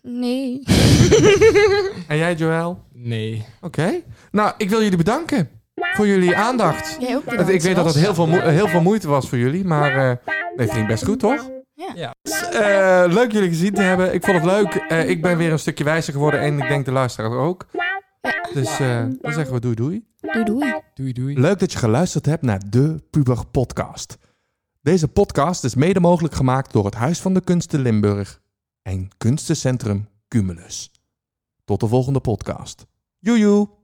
S6: nee.
S1: En jij, Joël?
S4: Nee.
S1: Oké. Nou, ik wil jullie bedanken voor jullie aandacht.
S6: Jij ook
S1: Het-
S6: bedankt,
S1: ik weet dat het heel veel, moe- heel veel moeite was voor jullie, maar eh nee, het ging best goed, toch?
S4: Ja.
S1: Eh, leuk jullie gezien te hebben. Ik vond het leuk. Eh, ik ben weer een stukje wijzer geworden en ik denk de luisteraar ook. Dus eh, dan zeggen we doei doei.
S6: Doei doei.
S4: Doei doei.
S1: Leuk dat je geluisterd hebt naar de Puber Podcast. Deze podcast is mede mogelijk gemaakt door het Huis van de Kunsten Limburg en Kunstencentrum Cumulus. Tot de volgende podcast. Joejoe!